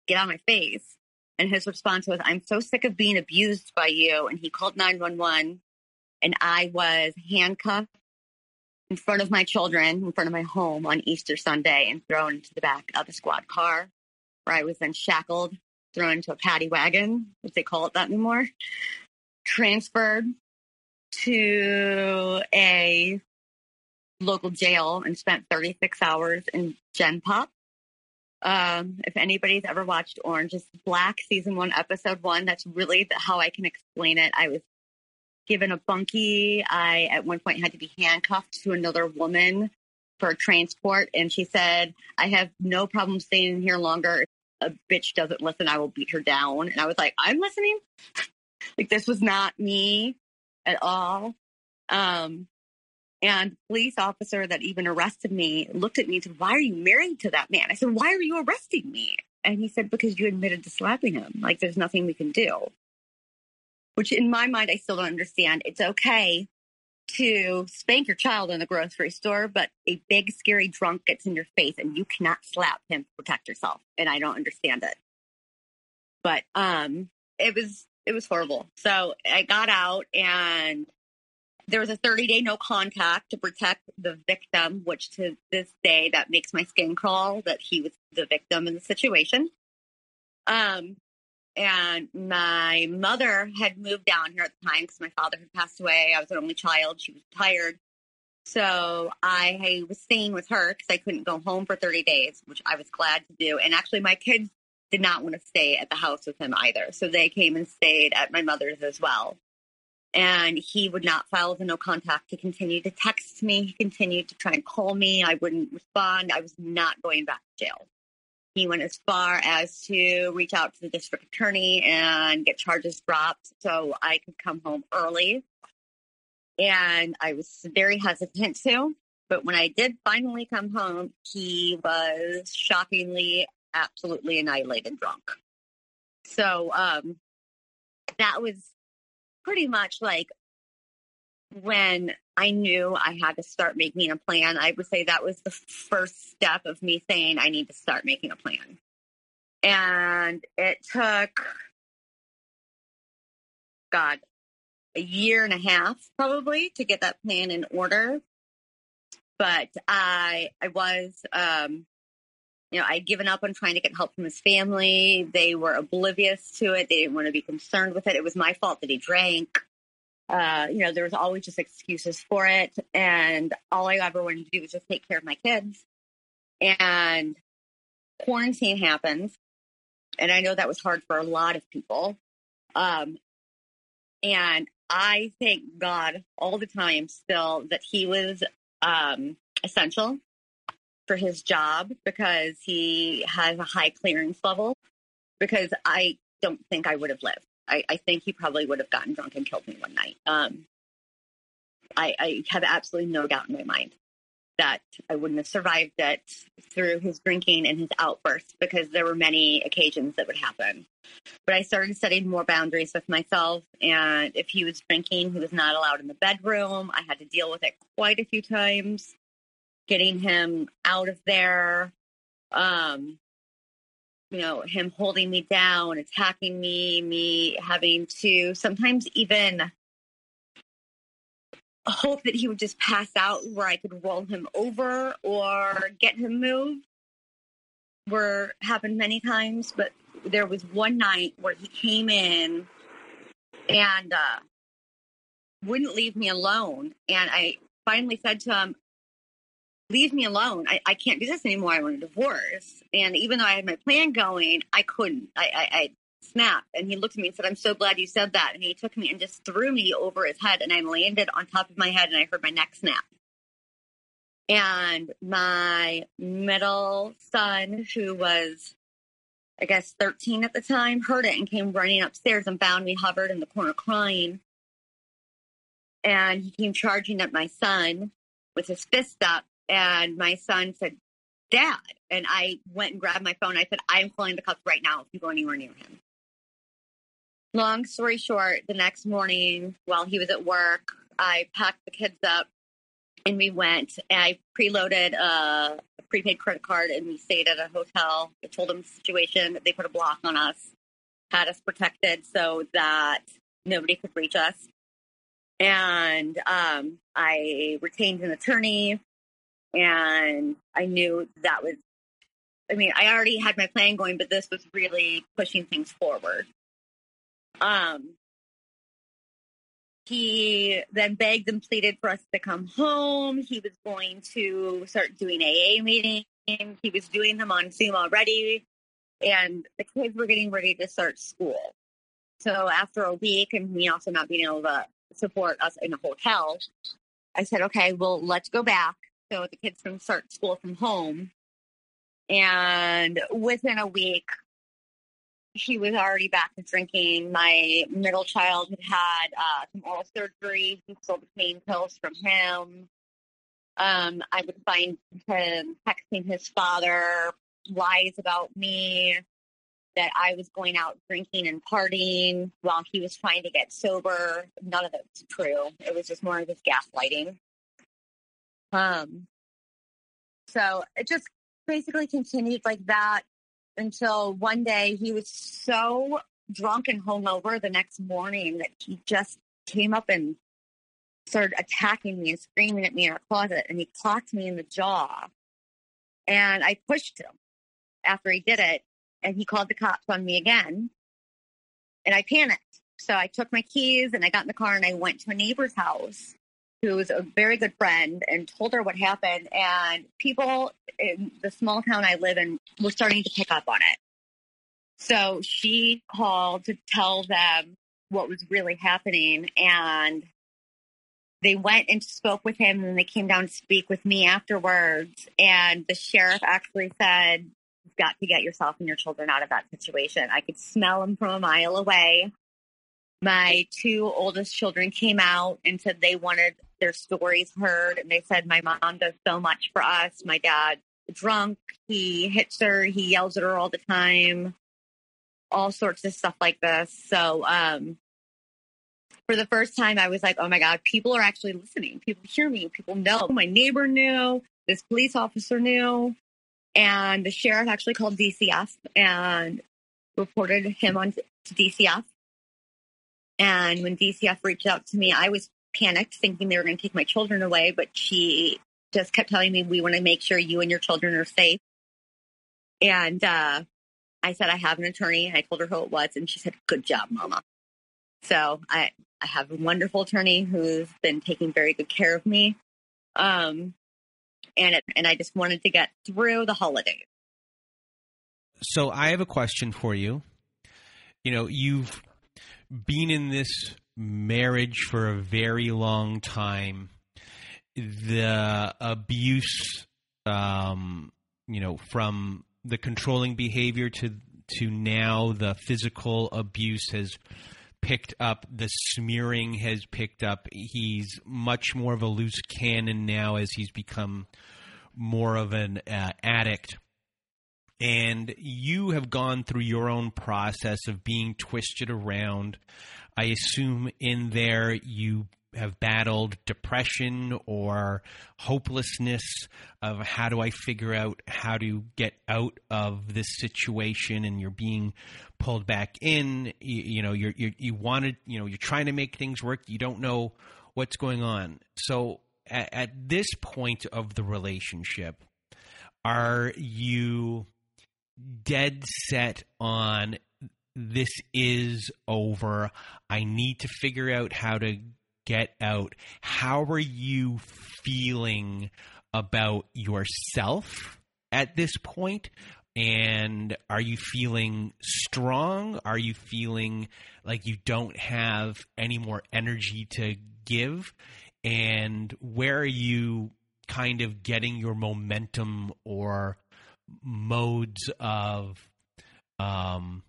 Get out of my face. And his response was, I'm so sick of being abused by you. And he called 911 and I was handcuffed in front of my children, in front of my home on Easter Sunday and thrown into the back of a squad car where I was then shackled, thrown into a paddy wagon, if they call it that anymore, transferred to a local jail and spent 36 hours in Gen Pop. Um, if anybody's ever watched Orange is Black season one, episode one, that's really how I can explain it. I was given a bunkie. I, at one point, had to be handcuffed to another woman for transport. And she said, I have no problem staying here longer. If a bitch doesn't listen, I will beat her down. And I was like, I'm listening. like, this was not me at all. Um, and police officer that even arrested me looked at me and said, Why are you married to that man? I said, Why are you arresting me? And he said, Because you admitted to slapping him. Like, there's nothing we can do. Which, in my mind, I still don't understand. It's okay to spank your child in the grocery store, but a big, scary drunk gets in your face and you cannot slap him to protect yourself. And I don't understand it. But um, it was it was horrible. So I got out and there was a 30 day no contact to protect the victim, which to this day that makes my skin crawl that he was the victim in the situation. Um, and my mother had moved down here at the time because my father had passed away. I was an only child. She was tired. So I was staying with her because I couldn't go home for 30 days, which I was glad to do. And actually, my kids did not want to stay at the house with him either. So they came and stayed at my mother's as well. And he would not file the no contact. He continued to text me. He continued to try and call me. I wouldn't respond. I was not going back to jail. He went as far as to reach out to the district attorney and get charges dropped so I could come home early. And I was very hesitant to. But when I did finally come home, he was shockingly absolutely annihilated drunk. So um, that was pretty much like when I knew I had to start making a plan. I would say that was the first step of me saying I need to start making a plan. And it took, God, a year and a half probably to get that plan in order. But I, I was um, you know, I'd given up on trying to get help from his family. They were oblivious to it. They didn't want to be concerned with it. It was my fault that he drank. Uh, you know, there was always just excuses for it. And all I ever wanted to do was just take care of my kids. And quarantine happens. And I know that was hard for a lot of people. Um, and I thank God all the time still that he was um, essential for his job because he has a high clearance level. Because I don't think I would have lived. I, I think he probably would have gotten drunk and killed me one night. Um, I, I have absolutely no doubt in my mind. that I wouldn't have survived it through his drinking and his outbursts because there were many occasions that would happen. But I started setting more boundaries with myself. And if he was drinking, he was not allowed in the bedroom. I had to deal with it quite a few times, getting him out of there. Um, you know, him holding me down, attacking me, me having to sometimes even hope that he would just pass out where I could roll him over or get him moved were happened many times, but there was one night where he came in and uh, wouldn't leave me alone. And I finally said to him, Leave me alone. I, I can't do this anymore. I want a divorce. And even though I had my plan going, I couldn't. I, I, I snapped. And he looked at me and said, I'm so glad you said that. And he took me and just threw me over his head. And I landed on top of my head and I heard my neck snap. And my middle son, who was I guess 13 at the time, heard it and came running upstairs and found me hovered in the corner crying. And he came charging at my son with his fist up. And my son said, Dad. And I went and grabbed my phone. I said, I'm calling the cops right now if you go anywhere near him. Long story short, the next morning while he was at work, I packed the kids up and we went. And I preloaded a, prepaid credit card, and we stayed at a hotel. I told them the situation. They put a block on us, had us protected so that nobody could reach us. And um, I retained an attorney, and I knew that was. I mean, I already had my plan going, but this was really pushing things forward. Um, he then begged and pleaded for us to come home. He was going to start doing AA meetings. He was doing them on Zoom already. And the kids were getting ready to start school. So after a week and me also not being able to support us in a hotel, I said, okay, well, let's go back. So the kids can start school from home. And within a week, he was already back to drinking. My middle child had had uh, some oral surgery. He sold the pain pills from him. Um, I would find him texting his father lies about me that I was going out drinking and partying while he was trying to get sober. None of it was true. It was just more of his gaslighting. Um, so it just basically continued like that until one day he was so drunk and hungover the next morning that he just came up and started attacking me and screaming at me in our closet and he clocked me in the jaw. And i pushed him after he did it and he called the cops on me again and i panicked. So i took my keys and i got in the car and i went to a neighbor's house who was a very good friend and told her what happened. And people in the small town I live in were starting to pick up on it. So she called to tell them what was really happening. And they went and spoke with him and they came down to speak with me afterwards. And the sheriff actually said, You've got to get yourself and your children out of that situation. I could smell them from a mile away my two oldest children came out and said they wanted their stories heard. And they said, My mom does so much for us. My dad, drunk, he hits her, he yells at her all the time, all sorts of stuff like this. So, um, for the first time, I was like, oh my God, people are actually listening. People hear me. People know. My neighbor knew. This police officer knew. And the sheriff actually called DCF and reported him on to DCF. And when DCF reached out to me, I was panicked, thinking they were going to take my children away. But she just kept telling me, "We want to make sure you and your children are safe." And uh, I said, "I have an attorney." And I told her who it was, and she said, "Good job, Mama." So I I have a wonderful attorney who's been taking very good care of me. Um, and it, and I just wanted to get through the holidays. So I have a question for you. You know, you've been in this marriage for a very long time, the abuse, um, you know, from the controlling behavior to to now the physical abuse has picked up. The smearing has picked up. He's much more of a loose cannon now as he's become more of an uh, addict. And you have gone through your own process of being twisted around. I assume in there you have battled depression or hopelessness of how do I figure out how to get out of this situation and you're being pulled back in. You, you know you're, you're you wanted you know you're trying to make things work. You don't know what's going on. So at, at this point of the relationship are you dead set on this is over. I need to figure out how to get out. How are you feeling about yourself at this point? And are you feeling strong? Are you feeling like you don't have any more energy to give? And where are you kind of getting your momentum or modes of um,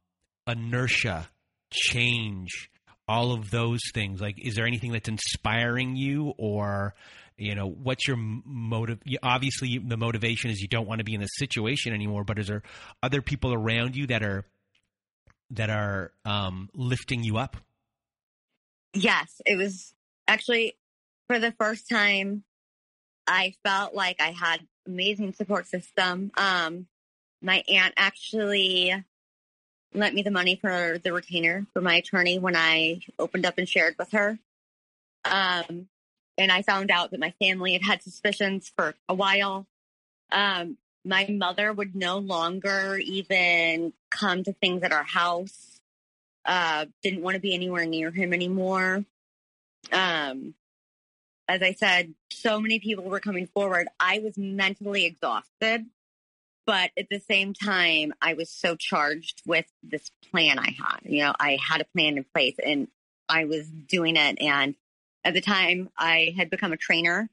inertia, change, all of those things. Like is there anything that's inspiring you or you know what's your motive obviously the motivation is you don't want to be in this situation anymore but is there other people around you that are that are um, lifting you up? Yes it was actually for the first time i felt like i had amazing support system. Um, my aunt actually lent me the money for the retainer for my attorney when I opened up and shared with her. Um, and I found out that my family had had suspicions for a while. Um, my mother would no longer even come to things at our house. Uh, didn't want to be anywhere near him anymore. Um, as I said, so many people were coming forward. I was mentally exhausted. But at the same time, I was so charged with this plan I had. You know, I had a plan in place and I was doing it. And at the time, I had become a trainer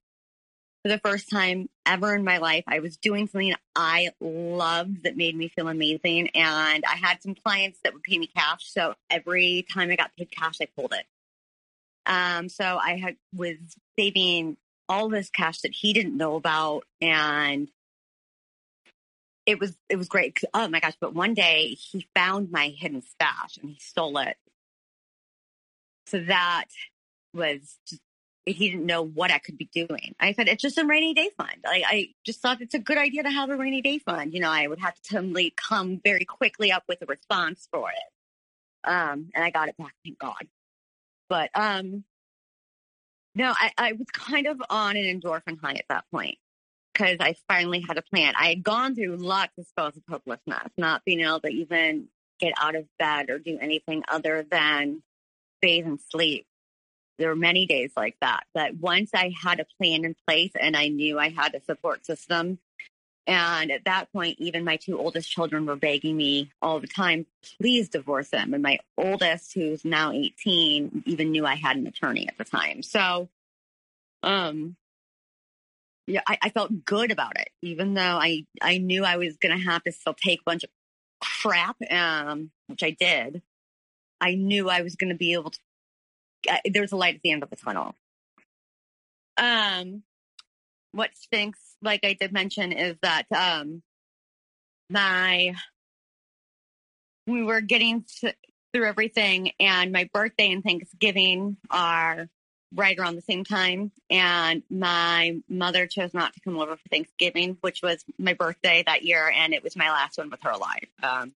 for the first time ever in my life. I was doing something I loved that made me feel amazing. And I had some clients that would pay me cash. So every time I got paid cash, I pulled it. Um, so I had was saving all this cash that he didn't know about and it was it was great. Oh my gosh! But one day he found my hidden stash and he stole it. So that was just, he didn't know what I could be doing. I said it's just a rainy day fund. I, I just thought it's a good idea to have a rainy day fund. You know, I would have to suddenly come very quickly up with a response for it. Um, and I got it back, thank God. But um, no, I, I was kind of on an endorphin high at that point because I finally had a plan. I had gone through lots of spells of hopelessness, not being able to even get out of bed or do anything other than bathe and sleep. There were many days like that. But once I had a plan in place and I knew I had a support system, and at that point, even my two oldest children were begging me all the time, please divorce him. And my oldest, who's now 18, even knew I had an attorney at the time. So, um, yeah, I, I felt good about it, even though I, I knew I was going to have to still take a bunch of crap, um, which I did. I knew I was going to be able to, uh, was a light at the end of the tunnel. Um, what stinks, like I did mention, is that, um, my, we were getting to, through everything and my birthday and Thanksgiving are right around the same time. And my mother chose not to come over for Thanksgiving, which was my birthday that year, and it was my last one with her alive. Um,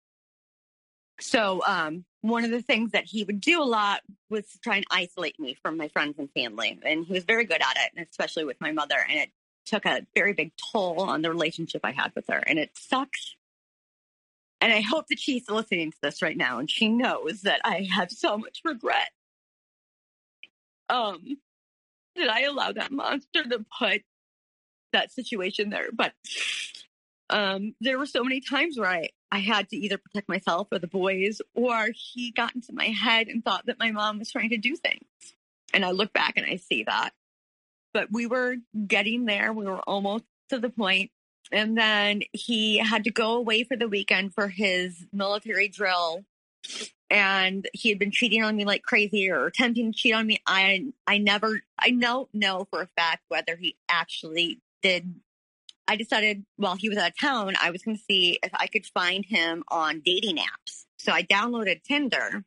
so um, one of the things that he would do a lot was try and isolate me from my friends and family, and he was very good at it, especially with my mother. And it took a very big toll on the relationship I had with her, and it sucks. And I hope that she's listening to this right now, and she knows that I have so much regret um, did I allow that monster to put that situation there? But um, there were so many times where I, I had to either protect myself or the boys, or he got into my head and thought that my mom was trying to do things. And I look back and I see that. But we were getting there. We were almost to the point. And then he had to go away for the weekend for his military drill and he had been cheating on me like crazy or attempting to cheat on me. I I never I don't know for a fact whether he actually did. I decided while he was out of town, I was going to see if I could find him on dating apps. So I downloaded Tinder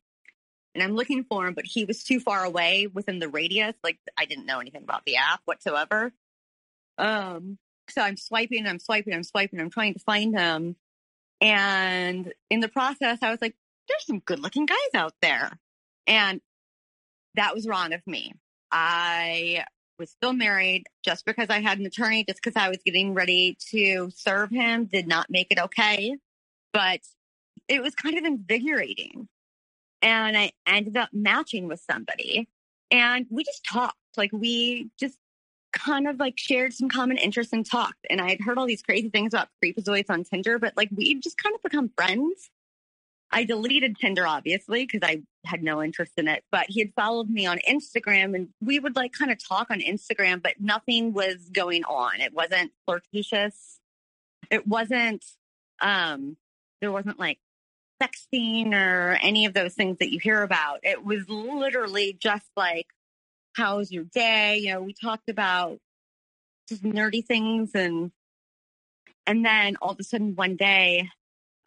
and I'm looking for him, but he was too far away within the radius. Like I didn't know anything about the app whatsoever. Um, so I'm swiping, I'm swiping, I'm swiping, I'm trying to find him. And in the process, I was like, there's some good looking guys out there. And that was wrong of me. I was still married just because I had an attorney, just because I was getting ready to serve him did not make it okay. But it was kind of invigorating. And I ended up matching with somebody and we just talked. Like we just kind of like shared some common interests and talked. And I had heard all these crazy things about creepazoids on Tinder, but like we just kind of become friends. I deleted Tinder obviously because I had no interest in it, but he had followed me on Instagram and we would like kind of talk on Instagram, but nothing was going on. It wasn't flirtatious. It wasn't, um, there wasn't like sexting or any of those things that you hear about. It was literally just like, how's your day? You know, we talked about just nerdy things and, and then all of a sudden one day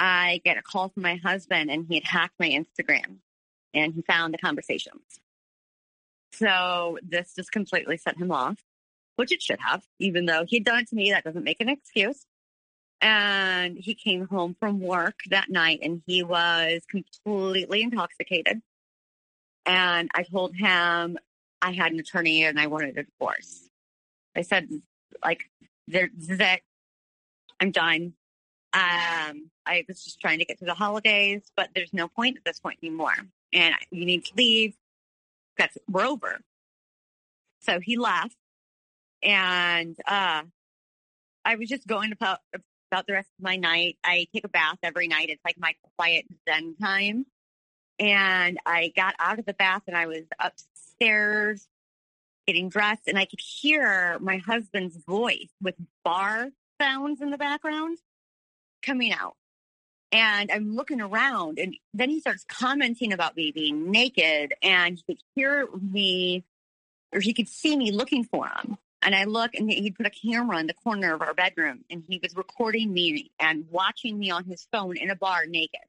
I get a call from my husband and he had hacked my Instagram and he found the conversations. So this just completely set him off, which it should have, even though he'd done it to me. That doesn't make an excuse. And he came home from work that night and he was completely intoxicated. And I told him I had an attorney and I wanted a divorce. I said, like, is it. I'm done. Um, I was just trying to get through the holidays, but there's no point at this point anymore. And you need to leave. That's we're over. So he left, and uh, I was just going about about the rest of my night. I take a bath every night. It's like my quiet Zen time. And I got out of the bath and I was upstairs getting dressed, and I could hear my husband's voice with bar sounds in the background coming out. And I'm looking around, and then he starts commenting about me being naked, and he could hear me, or he could see me looking for him. And I look, and he'd put a camera in the corner of our bedroom, and he was recording me and watching me on his phone in a bar naked.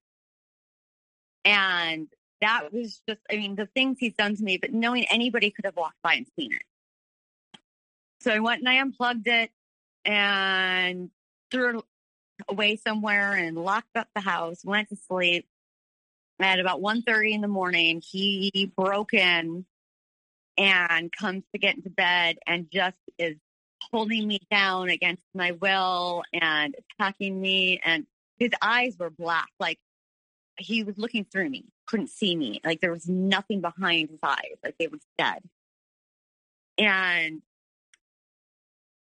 And that was just, I mean, the things he's done to me, but knowing anybody could have walked by and seen it. So I went and I unplugged it and threw away somewhere and locked up the house, went to sleep. At about 1.30 in the morning, he broke in and comes to get into bed and just is holding me down against my will and attacking me. And his eyes were black, like he was looking through me, couldn't see me. Like there was nothing behind his eyes, like they were dead. And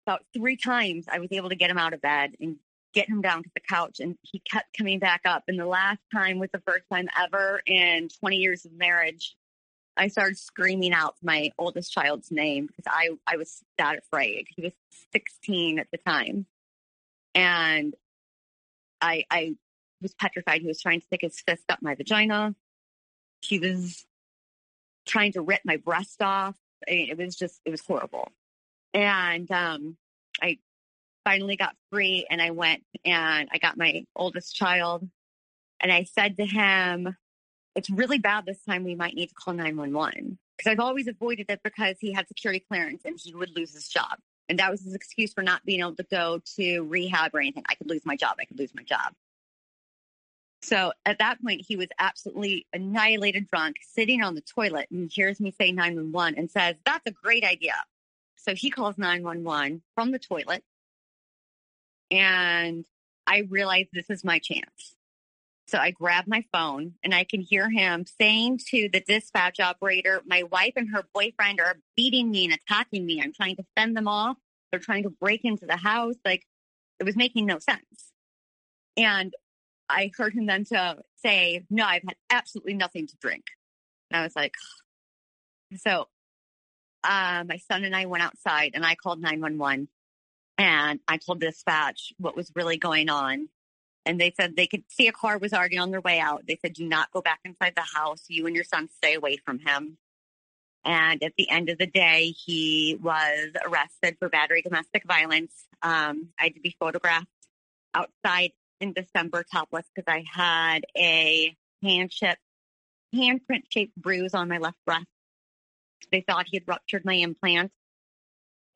about three times I was able to get him out of bed and get him down to the couch and he kept coming back up. And the last time was the first time ever in 20 years of marriage. I started screaming out my oldest child's name because I, I was that afraid. He was 16 at the time. And I, I was petrified. He was trying to stick his fist up my vagina. He was trying to rip my breast off. I mean, it was just, it was horrible. And um, I finally got free and I went and I got my oldest child. And I said to him, It's really bad this time. We might need to call 911. Because I've always avoided it because he had security clearance and he would lose his job. And that was his excuse for not being able to go to rehab or anything. I could lose my job. I could lose my job. So at that point, he was absolutely annihilated drunk, sitting on the toilet, and hears me say 911 and says, That's a great idea. So he calls 911 from the toilet. And I realized this is my chance. So I grab my phone and I can hear him saying to the dispatch operator, My wife and her boyfriend are beating me and attacking me. I'm trying to fend them off. They're trying to break into the house. Like it was making no sense. And I heard him then to say, No, I've had absolutely nothing to drink. And I was like, So uh, my son and I went outside and I called 911 and I told dispatch what was really going on. and they said they could see a car was already on their way out. They said, do not go back inside the house. You and your son stay away from him. And at the end of the day, he was arrested for battery domestic violence. Um, I had to be photographed outside in December topless because I had a hand chip, handprint shaped bruise on my left breast. They thought he had ruptured my implant.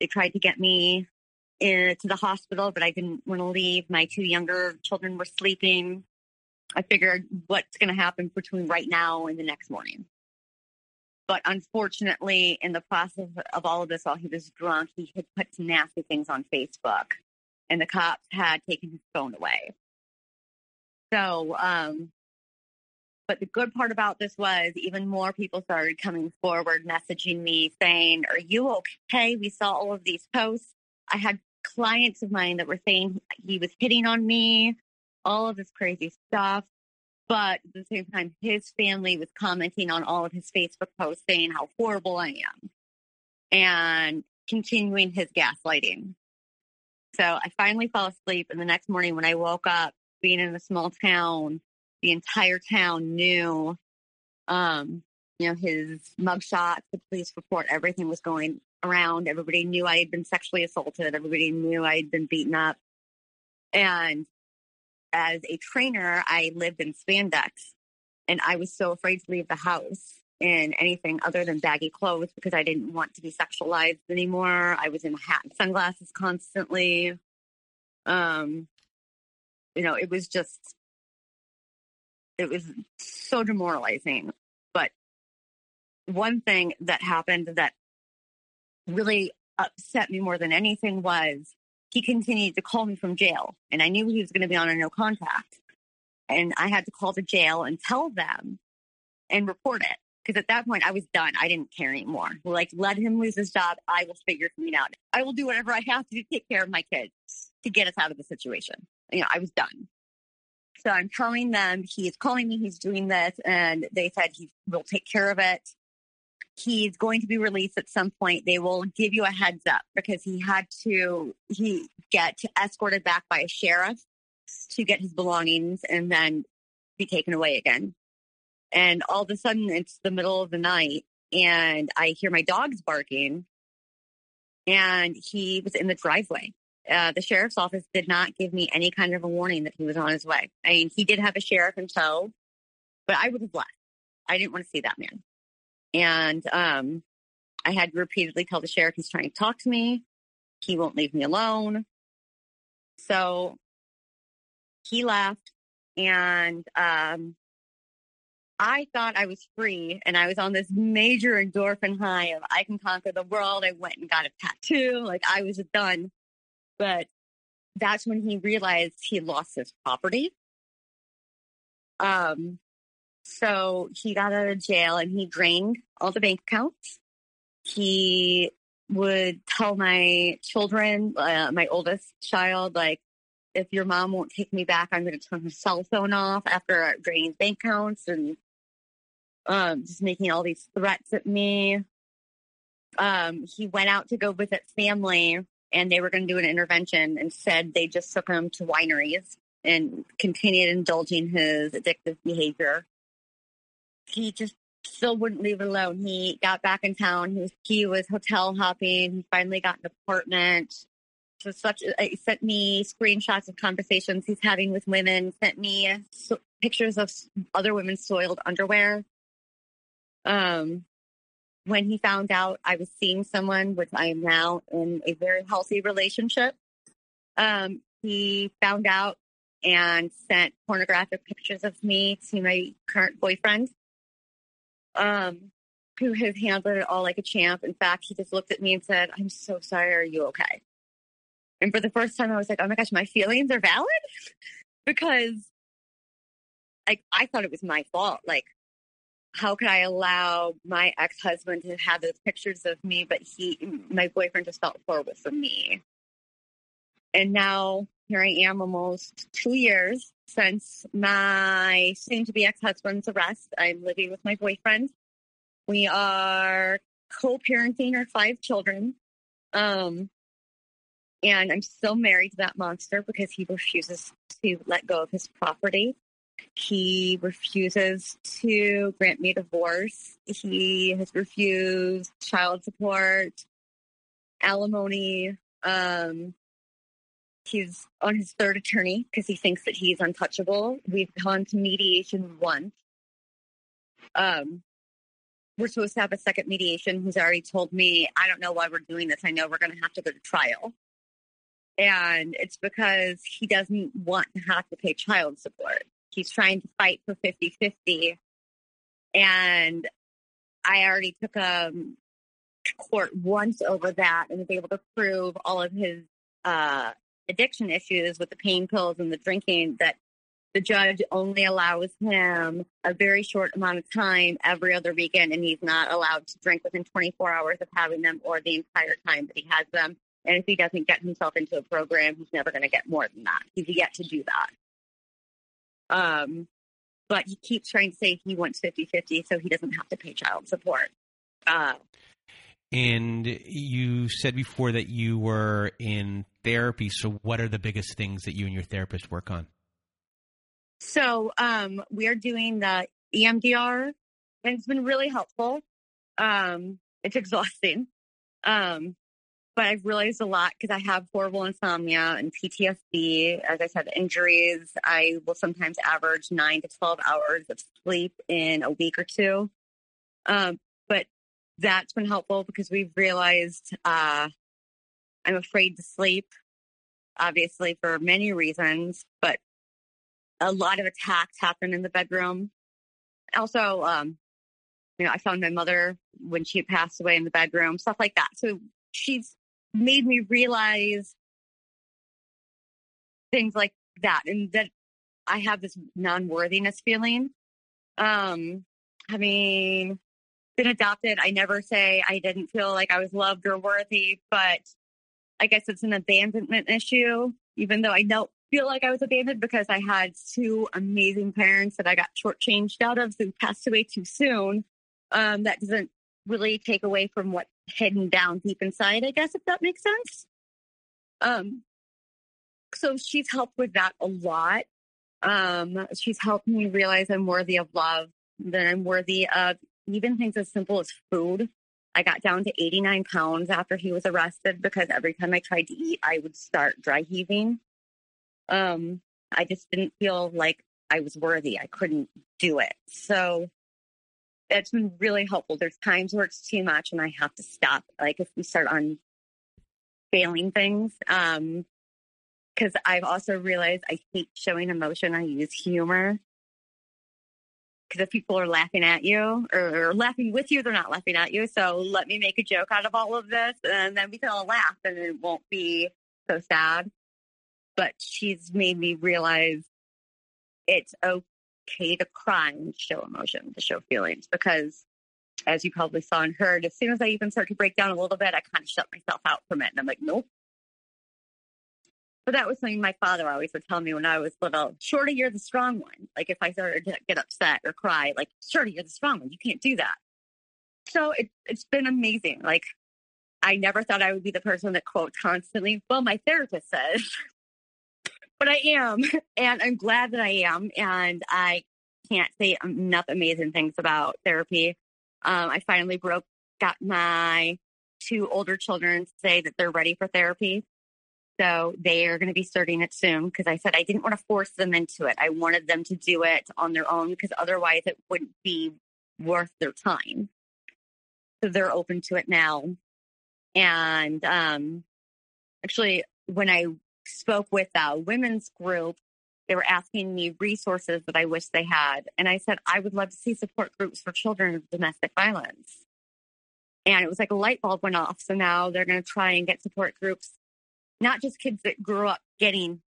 They tried to get me to the hospital, but I didn't want to leave. My two younger children were sleeping. I figured what's going to happen between right now and the next morning. But unfortunately, in the process of all of this, while he was drunk, he had put some nasty things on Facebook, and the cops had taken his phone away. So, um, but the good part about this was even more people started coming forward, messaging me saying, Are you okay? We saw all of these posts. I had clients of mine that were saying he was hitting on me, all of this crazy stuff. But at the same time, his family was commenting on all of his Facebook posts saying how horrible I am and continuing his gaslighting. So I finally fell asleep. And the next morning, when I woke up, being in a small town, the entire town knew, um, you know, his mugshot, the police report, everything was going around. Everybody knew I had been sexually assaulted. Everybody knew I had been beaten up. And as a trainer, I lived in spandex and I was so afraid to leave the house in anything other than baggy clothes because I didn't want to be sexualized anymore. I was in hat and sunglasses constantly. Um, you know, it was just, it was so demoralizing. But one thing that happened that really upset me more than anything was he continued to call me from jail. And I knew he was going to be on a no contact. And I had to call the jail and tell them and report it. Because at that point, I was done. I didn't care anymore. Like, let him lose his job. I will figure something out. I will do whatever I have to to take care of my kids to get us out of the situation. You know, I was done. So I'm telling them he's calling me, he's doing this, and they said he will take care of it he's going to be released at some point. They will give you a heads up because he had to he get escorted back by a sheriff to get his belongings and then be taken away again. And all of a sudden it's the middle of the night and I hear my dogs barking and he was in the driveway. Uh, the sheriff's office did not give me any kind of a warning that he was on his way. I mean, he did have a sheriff in tow, but I would have left. I didn't want to see that man. And um, I had repeatedly tell the sheriff he's trying to talk to me. He won't leave me alone. So he left, and um, I thought I was free, and I was on this major endorphin high of I can conquer the world. I went and got a tattoo, like I was done. But that's when he realized he lost his property. Um, so he got out of jail and he drained all the bank accounts. He would tell my children, uh, my oldest child, like, if your mom won't take me back, I'm going to turn her cell phone off after I draining bank accounts and um, just making all these threats at me. Um, he went out to go visit family and they were going to do an intervention and said they just took him to wineries and continued indulging his addictive behavior he just still wouldn't leave it alone. He got back in town. He was, he was hotel hopping. He finally got an apartment. So such he sent me screenshots of conversations he's having with women. Sent me so, pictures of other women's soiled underwear. Um, when he found out I was seeing someone, which I am now in a very healthy relationship, um, he found out and sent pornographic pictures of me to my current boyfriend um, who has handled it all like a champ. In fact, he just looked at me and said, I'm so sorry. Are you okay? And for the first time, I was like, oh my gosh, my feelings are valid because like I thought it was my fault. Like, how could I allow my ex husband to have those pictures of me, but he, my boyfriend, just felt horrible for me. And now here I am, almost two years since my soon to be ex husband's arrest. I'm living with my boyfriend. We are co parenting our five children. Um, and I'm still married to that monster because he refuses to let go of his property. He refuses to grant me divorce. He has refused child support, alimony. Um, he's on his third attorney because he thinks that he's untouchable. We've gone to mediation once. Um, we're supposed to have a second mediation. He's already told me, I don't know why we're doing this. I know we're going to have to go to trial. And it's because he doesn't want to have to pay child support. He's trying to fight for 50 50. And I already took a um, court once over that and was able to prove all of his uh, addiction issues with the pain pills and the drinking that the judge only allows him a very short amount of time every other weekend, and he's not allowed to drink within 24 hours of having them or the entire time that he has them. And if he doesn't get himself into a program, he's never going to get more than that. He's yet to do that. Um, but he keeps trying to say he wants 50 50 so he doesn't have to pay child support. Uh, and you said before that you were in therapy. So, what are the biggest things that you and your therapist work on? So um, we are doing the EMDR, and it's been really helpful. Um, it's exhausting, um, but I've realized a lot because I have horrible insomnia and PTSD. As I said, injuries. I will sometimes average nine to twelve hours of sleep in a week or two. Um, that's been helpful because we've realized uh, I'm afraid to sleep, obviously for many reasons, but a lot of attacks happen in the bedroom. Also, um, you know, I found my mother when she passed away in the bedroom, stuff like that. So she's made me realize things like that and that I have this non worthiness feeling. Um, having been adopted, I never say I didn't feel like I was loved or worthy, but I guess it's an abandonment issue, even though I don't feel like I was abandoned because I had two amazing parents that I got shortchanged out of who passed away too soon. Um, that doesn't really take away from what's hidden down deep inside, I guess, if that makes sense. Um, so she's helped with that a lot. Um, she's helped me realize I'm worthy of love, that I'm worthy of even things as simple as food. I got down to 89 pounds after he was arrested because every time I tried to eat, I would start dry heaving. Um, I just didn't feel like I was worthy. I couldn't do it. So it's been really helpful. There's times where it's too much and I have to stop. Like if we start on failing things, um, because I've also realized I hate showing emotion. I use humor. Because if people are laughing at you or, or, laughing with you, they're not laughing at you. So let me make a joke out of all of this, and then we can all laugh, and it won't be so sad but she's made me realize it's okay to cry and show emotion, to show feelings, because as you probably saw and heard, as soon as I even start to break down a little bit, I kind of shut myself out from it. And I'm like, nope. But that was something my father always would tell me when I was little. Shorty, you're the strong one. Like if I started to get upset or cry, like, Shorty, you're the strong one. You can't do that. So it, it's been amazing. Like I never thought I would be the person that quote constantly, well, my therapist says, but I am, and I'm glad that I am. And I can't say enough amazing things about therapy. Um, I finally broke, got my two older children to say that they're ready for therapy. So they are going to be starting it soon because I said I didn't want to force them into it. I wanted them to do it on their own because otherwise it wouldn't be worth their time. So they're open to it now. And um, actually, when I spoke with a women's group. They were asking me resources that I wish they had. And I said, I would love to see support groups for children of domestic violence. And it was like a light bulb went off. So now they're going to try and get support groups, not just kids that grew up getting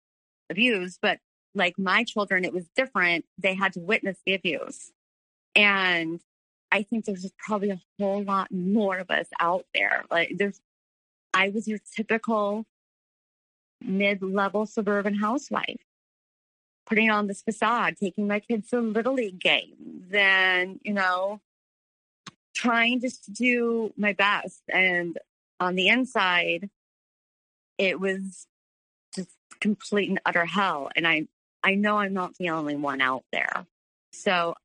abused, but like my children, it was different. They had to witness the abuse. And I think there's probably a whole lot more of us out there. Like there's, I was your typical mid level suburban housewife, putting on this facade, taking my kids to Little League games, and, you know, trying just to do my best. And on the inside, it was just complete and utter hell. And I, I know I'm not the only one out there. So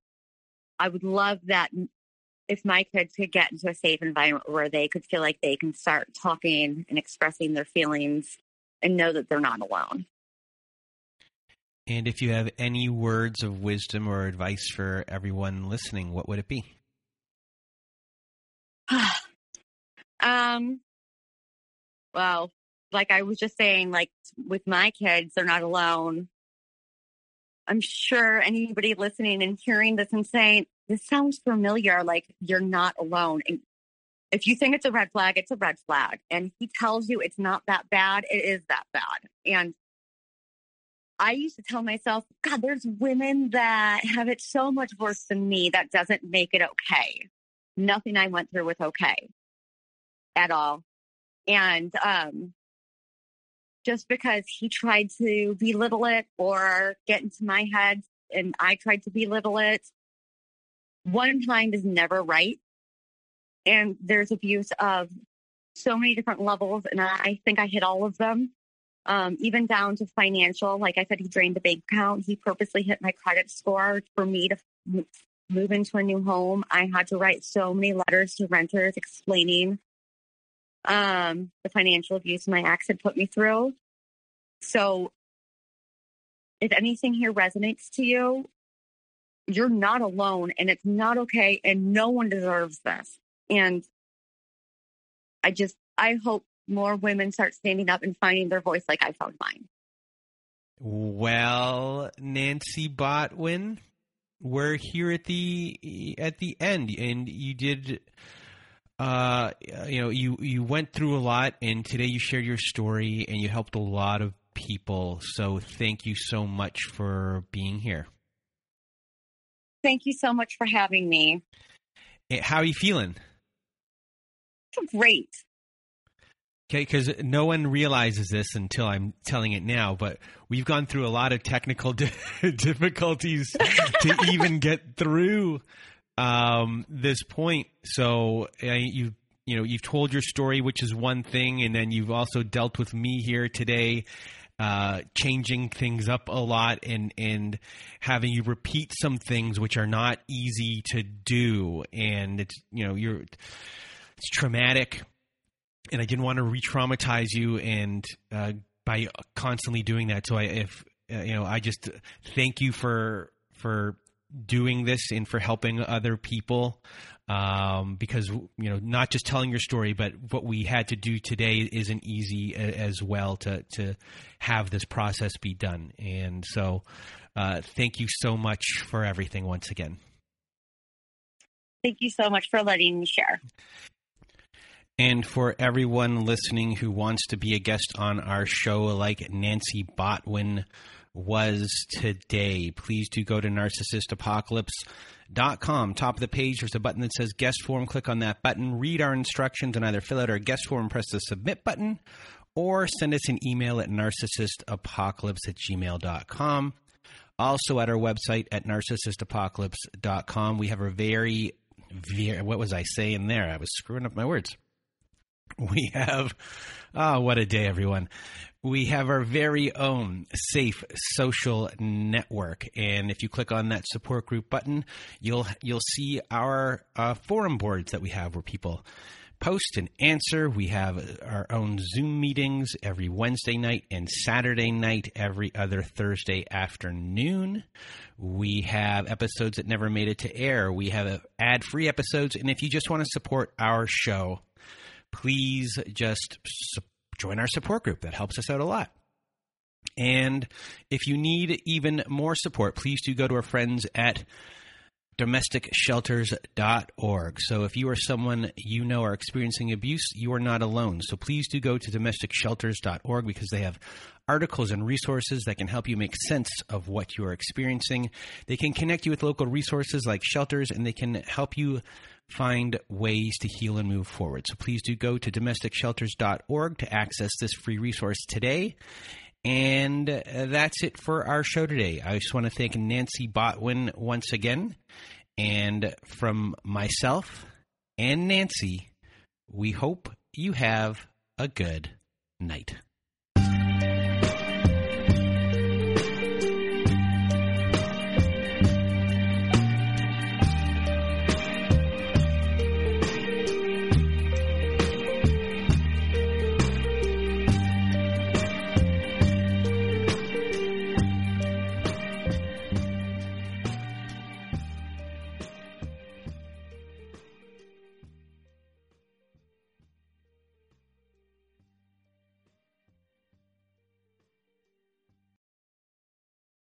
I would love that if my kids could get into a safe environment where they could feel like they can start talking and expressing their feelings and know that they're not alone. And if you have any words of wisdom or advice for everyone listening, what would it be? um, well, like I was just saying, like with my kids, they're not alone. I'm sure anybody listening and hearing this and saying, this sounds familiar, like you're not alone. And if you think it's a red flag, it's a red flag. And he tells you it's not that bad, it is that bad. And I used to tell myself, God, there's women that have it so much worse than me that doesn't make it okay. Nothing I went through was okay at all. And um, just because he tried to belittle it or get into my head and I tried to belittle it, one time is never right. And there's abuse of so many different levels. And I think I hit all of them, um, even down to financial. Like I said, he drained the bank account. He purposely hit my credit score for me to move into a new home. I had to write so many letters to renters explaining um, the financial abuse my ex had put me through. So, if anything here resonates to you, you're not alone and it's not okay and no one deserves this. And I just, I hope more women start standing up and finding their voice like I found mine. Well, Nancy Botwin, we're here at the at the end, and you did uh, you know, you you went through a lot, and today you shared your story, and you helped a lot of people. So thank you so much for being here. Thank you so much for having me. Eh, how are you feeling? Great. Okay, because no one realizes this until I'm telling it now, but we've gone through a lot of technical di- difficulties to even get through um, this point. So uh, you you know you've told your story, which is one thing, and then you've also dealt with me here today. Uh, changing things up a lot and and having you repeat some things which are not easy to do and it's you know you're it's traumatic and I didn't want to re-traumatize you and uh, by constantly doing that so I if uh, you know I just thank you for for doing this and for helping other people um, because you know not just telling your story but what we had to do today isn't easy as well to to have this process be done. And so uh, thank you so much for everything once again. Thank you so much for letting me share. And for everyone listening who wants to be a guest on our show like Nancy Botwin was today. Please do go to narcissistapocalypse.com. Top of the page, there's a button that says guest form. Click on that button, read our instructions, and either fill out our guest form, press the submit button, or send us an email at narcissistapocalypse at gmail.com. Also at our website at narcissistapocalypse.com, we have a very, very, what was I saying there? I was screwing up my words. We have, oh, what a day, everyone. We have our very own safe social network and if you click on that support group button you'll you'll see our uh, forum boards that we have where people post and answer. We have our own zoom meetings every wednesday night and saturday night every other thursday afternoon. We have episodes that never made it to air. We have ad free episodes and if you just want to support our show please just join our support group. That helps us out a lot. And if you need even more support, please do go to our friends at domesticshelters.org. So if you are someone you know are experiencing abuse, you are not alone. So please do go to domesticshelters.org because they have articles and resources that can help you make sense of what you are experiencing. They can connect you with local resources like shelters and they can help you find ways to heal and move forward. So please do go to domesticshelters.org to access this free resource today. And uh, that's it for our show today. I just want to thank Nancy Botwin once again. And from myself and Nancy, we hope you have a good night.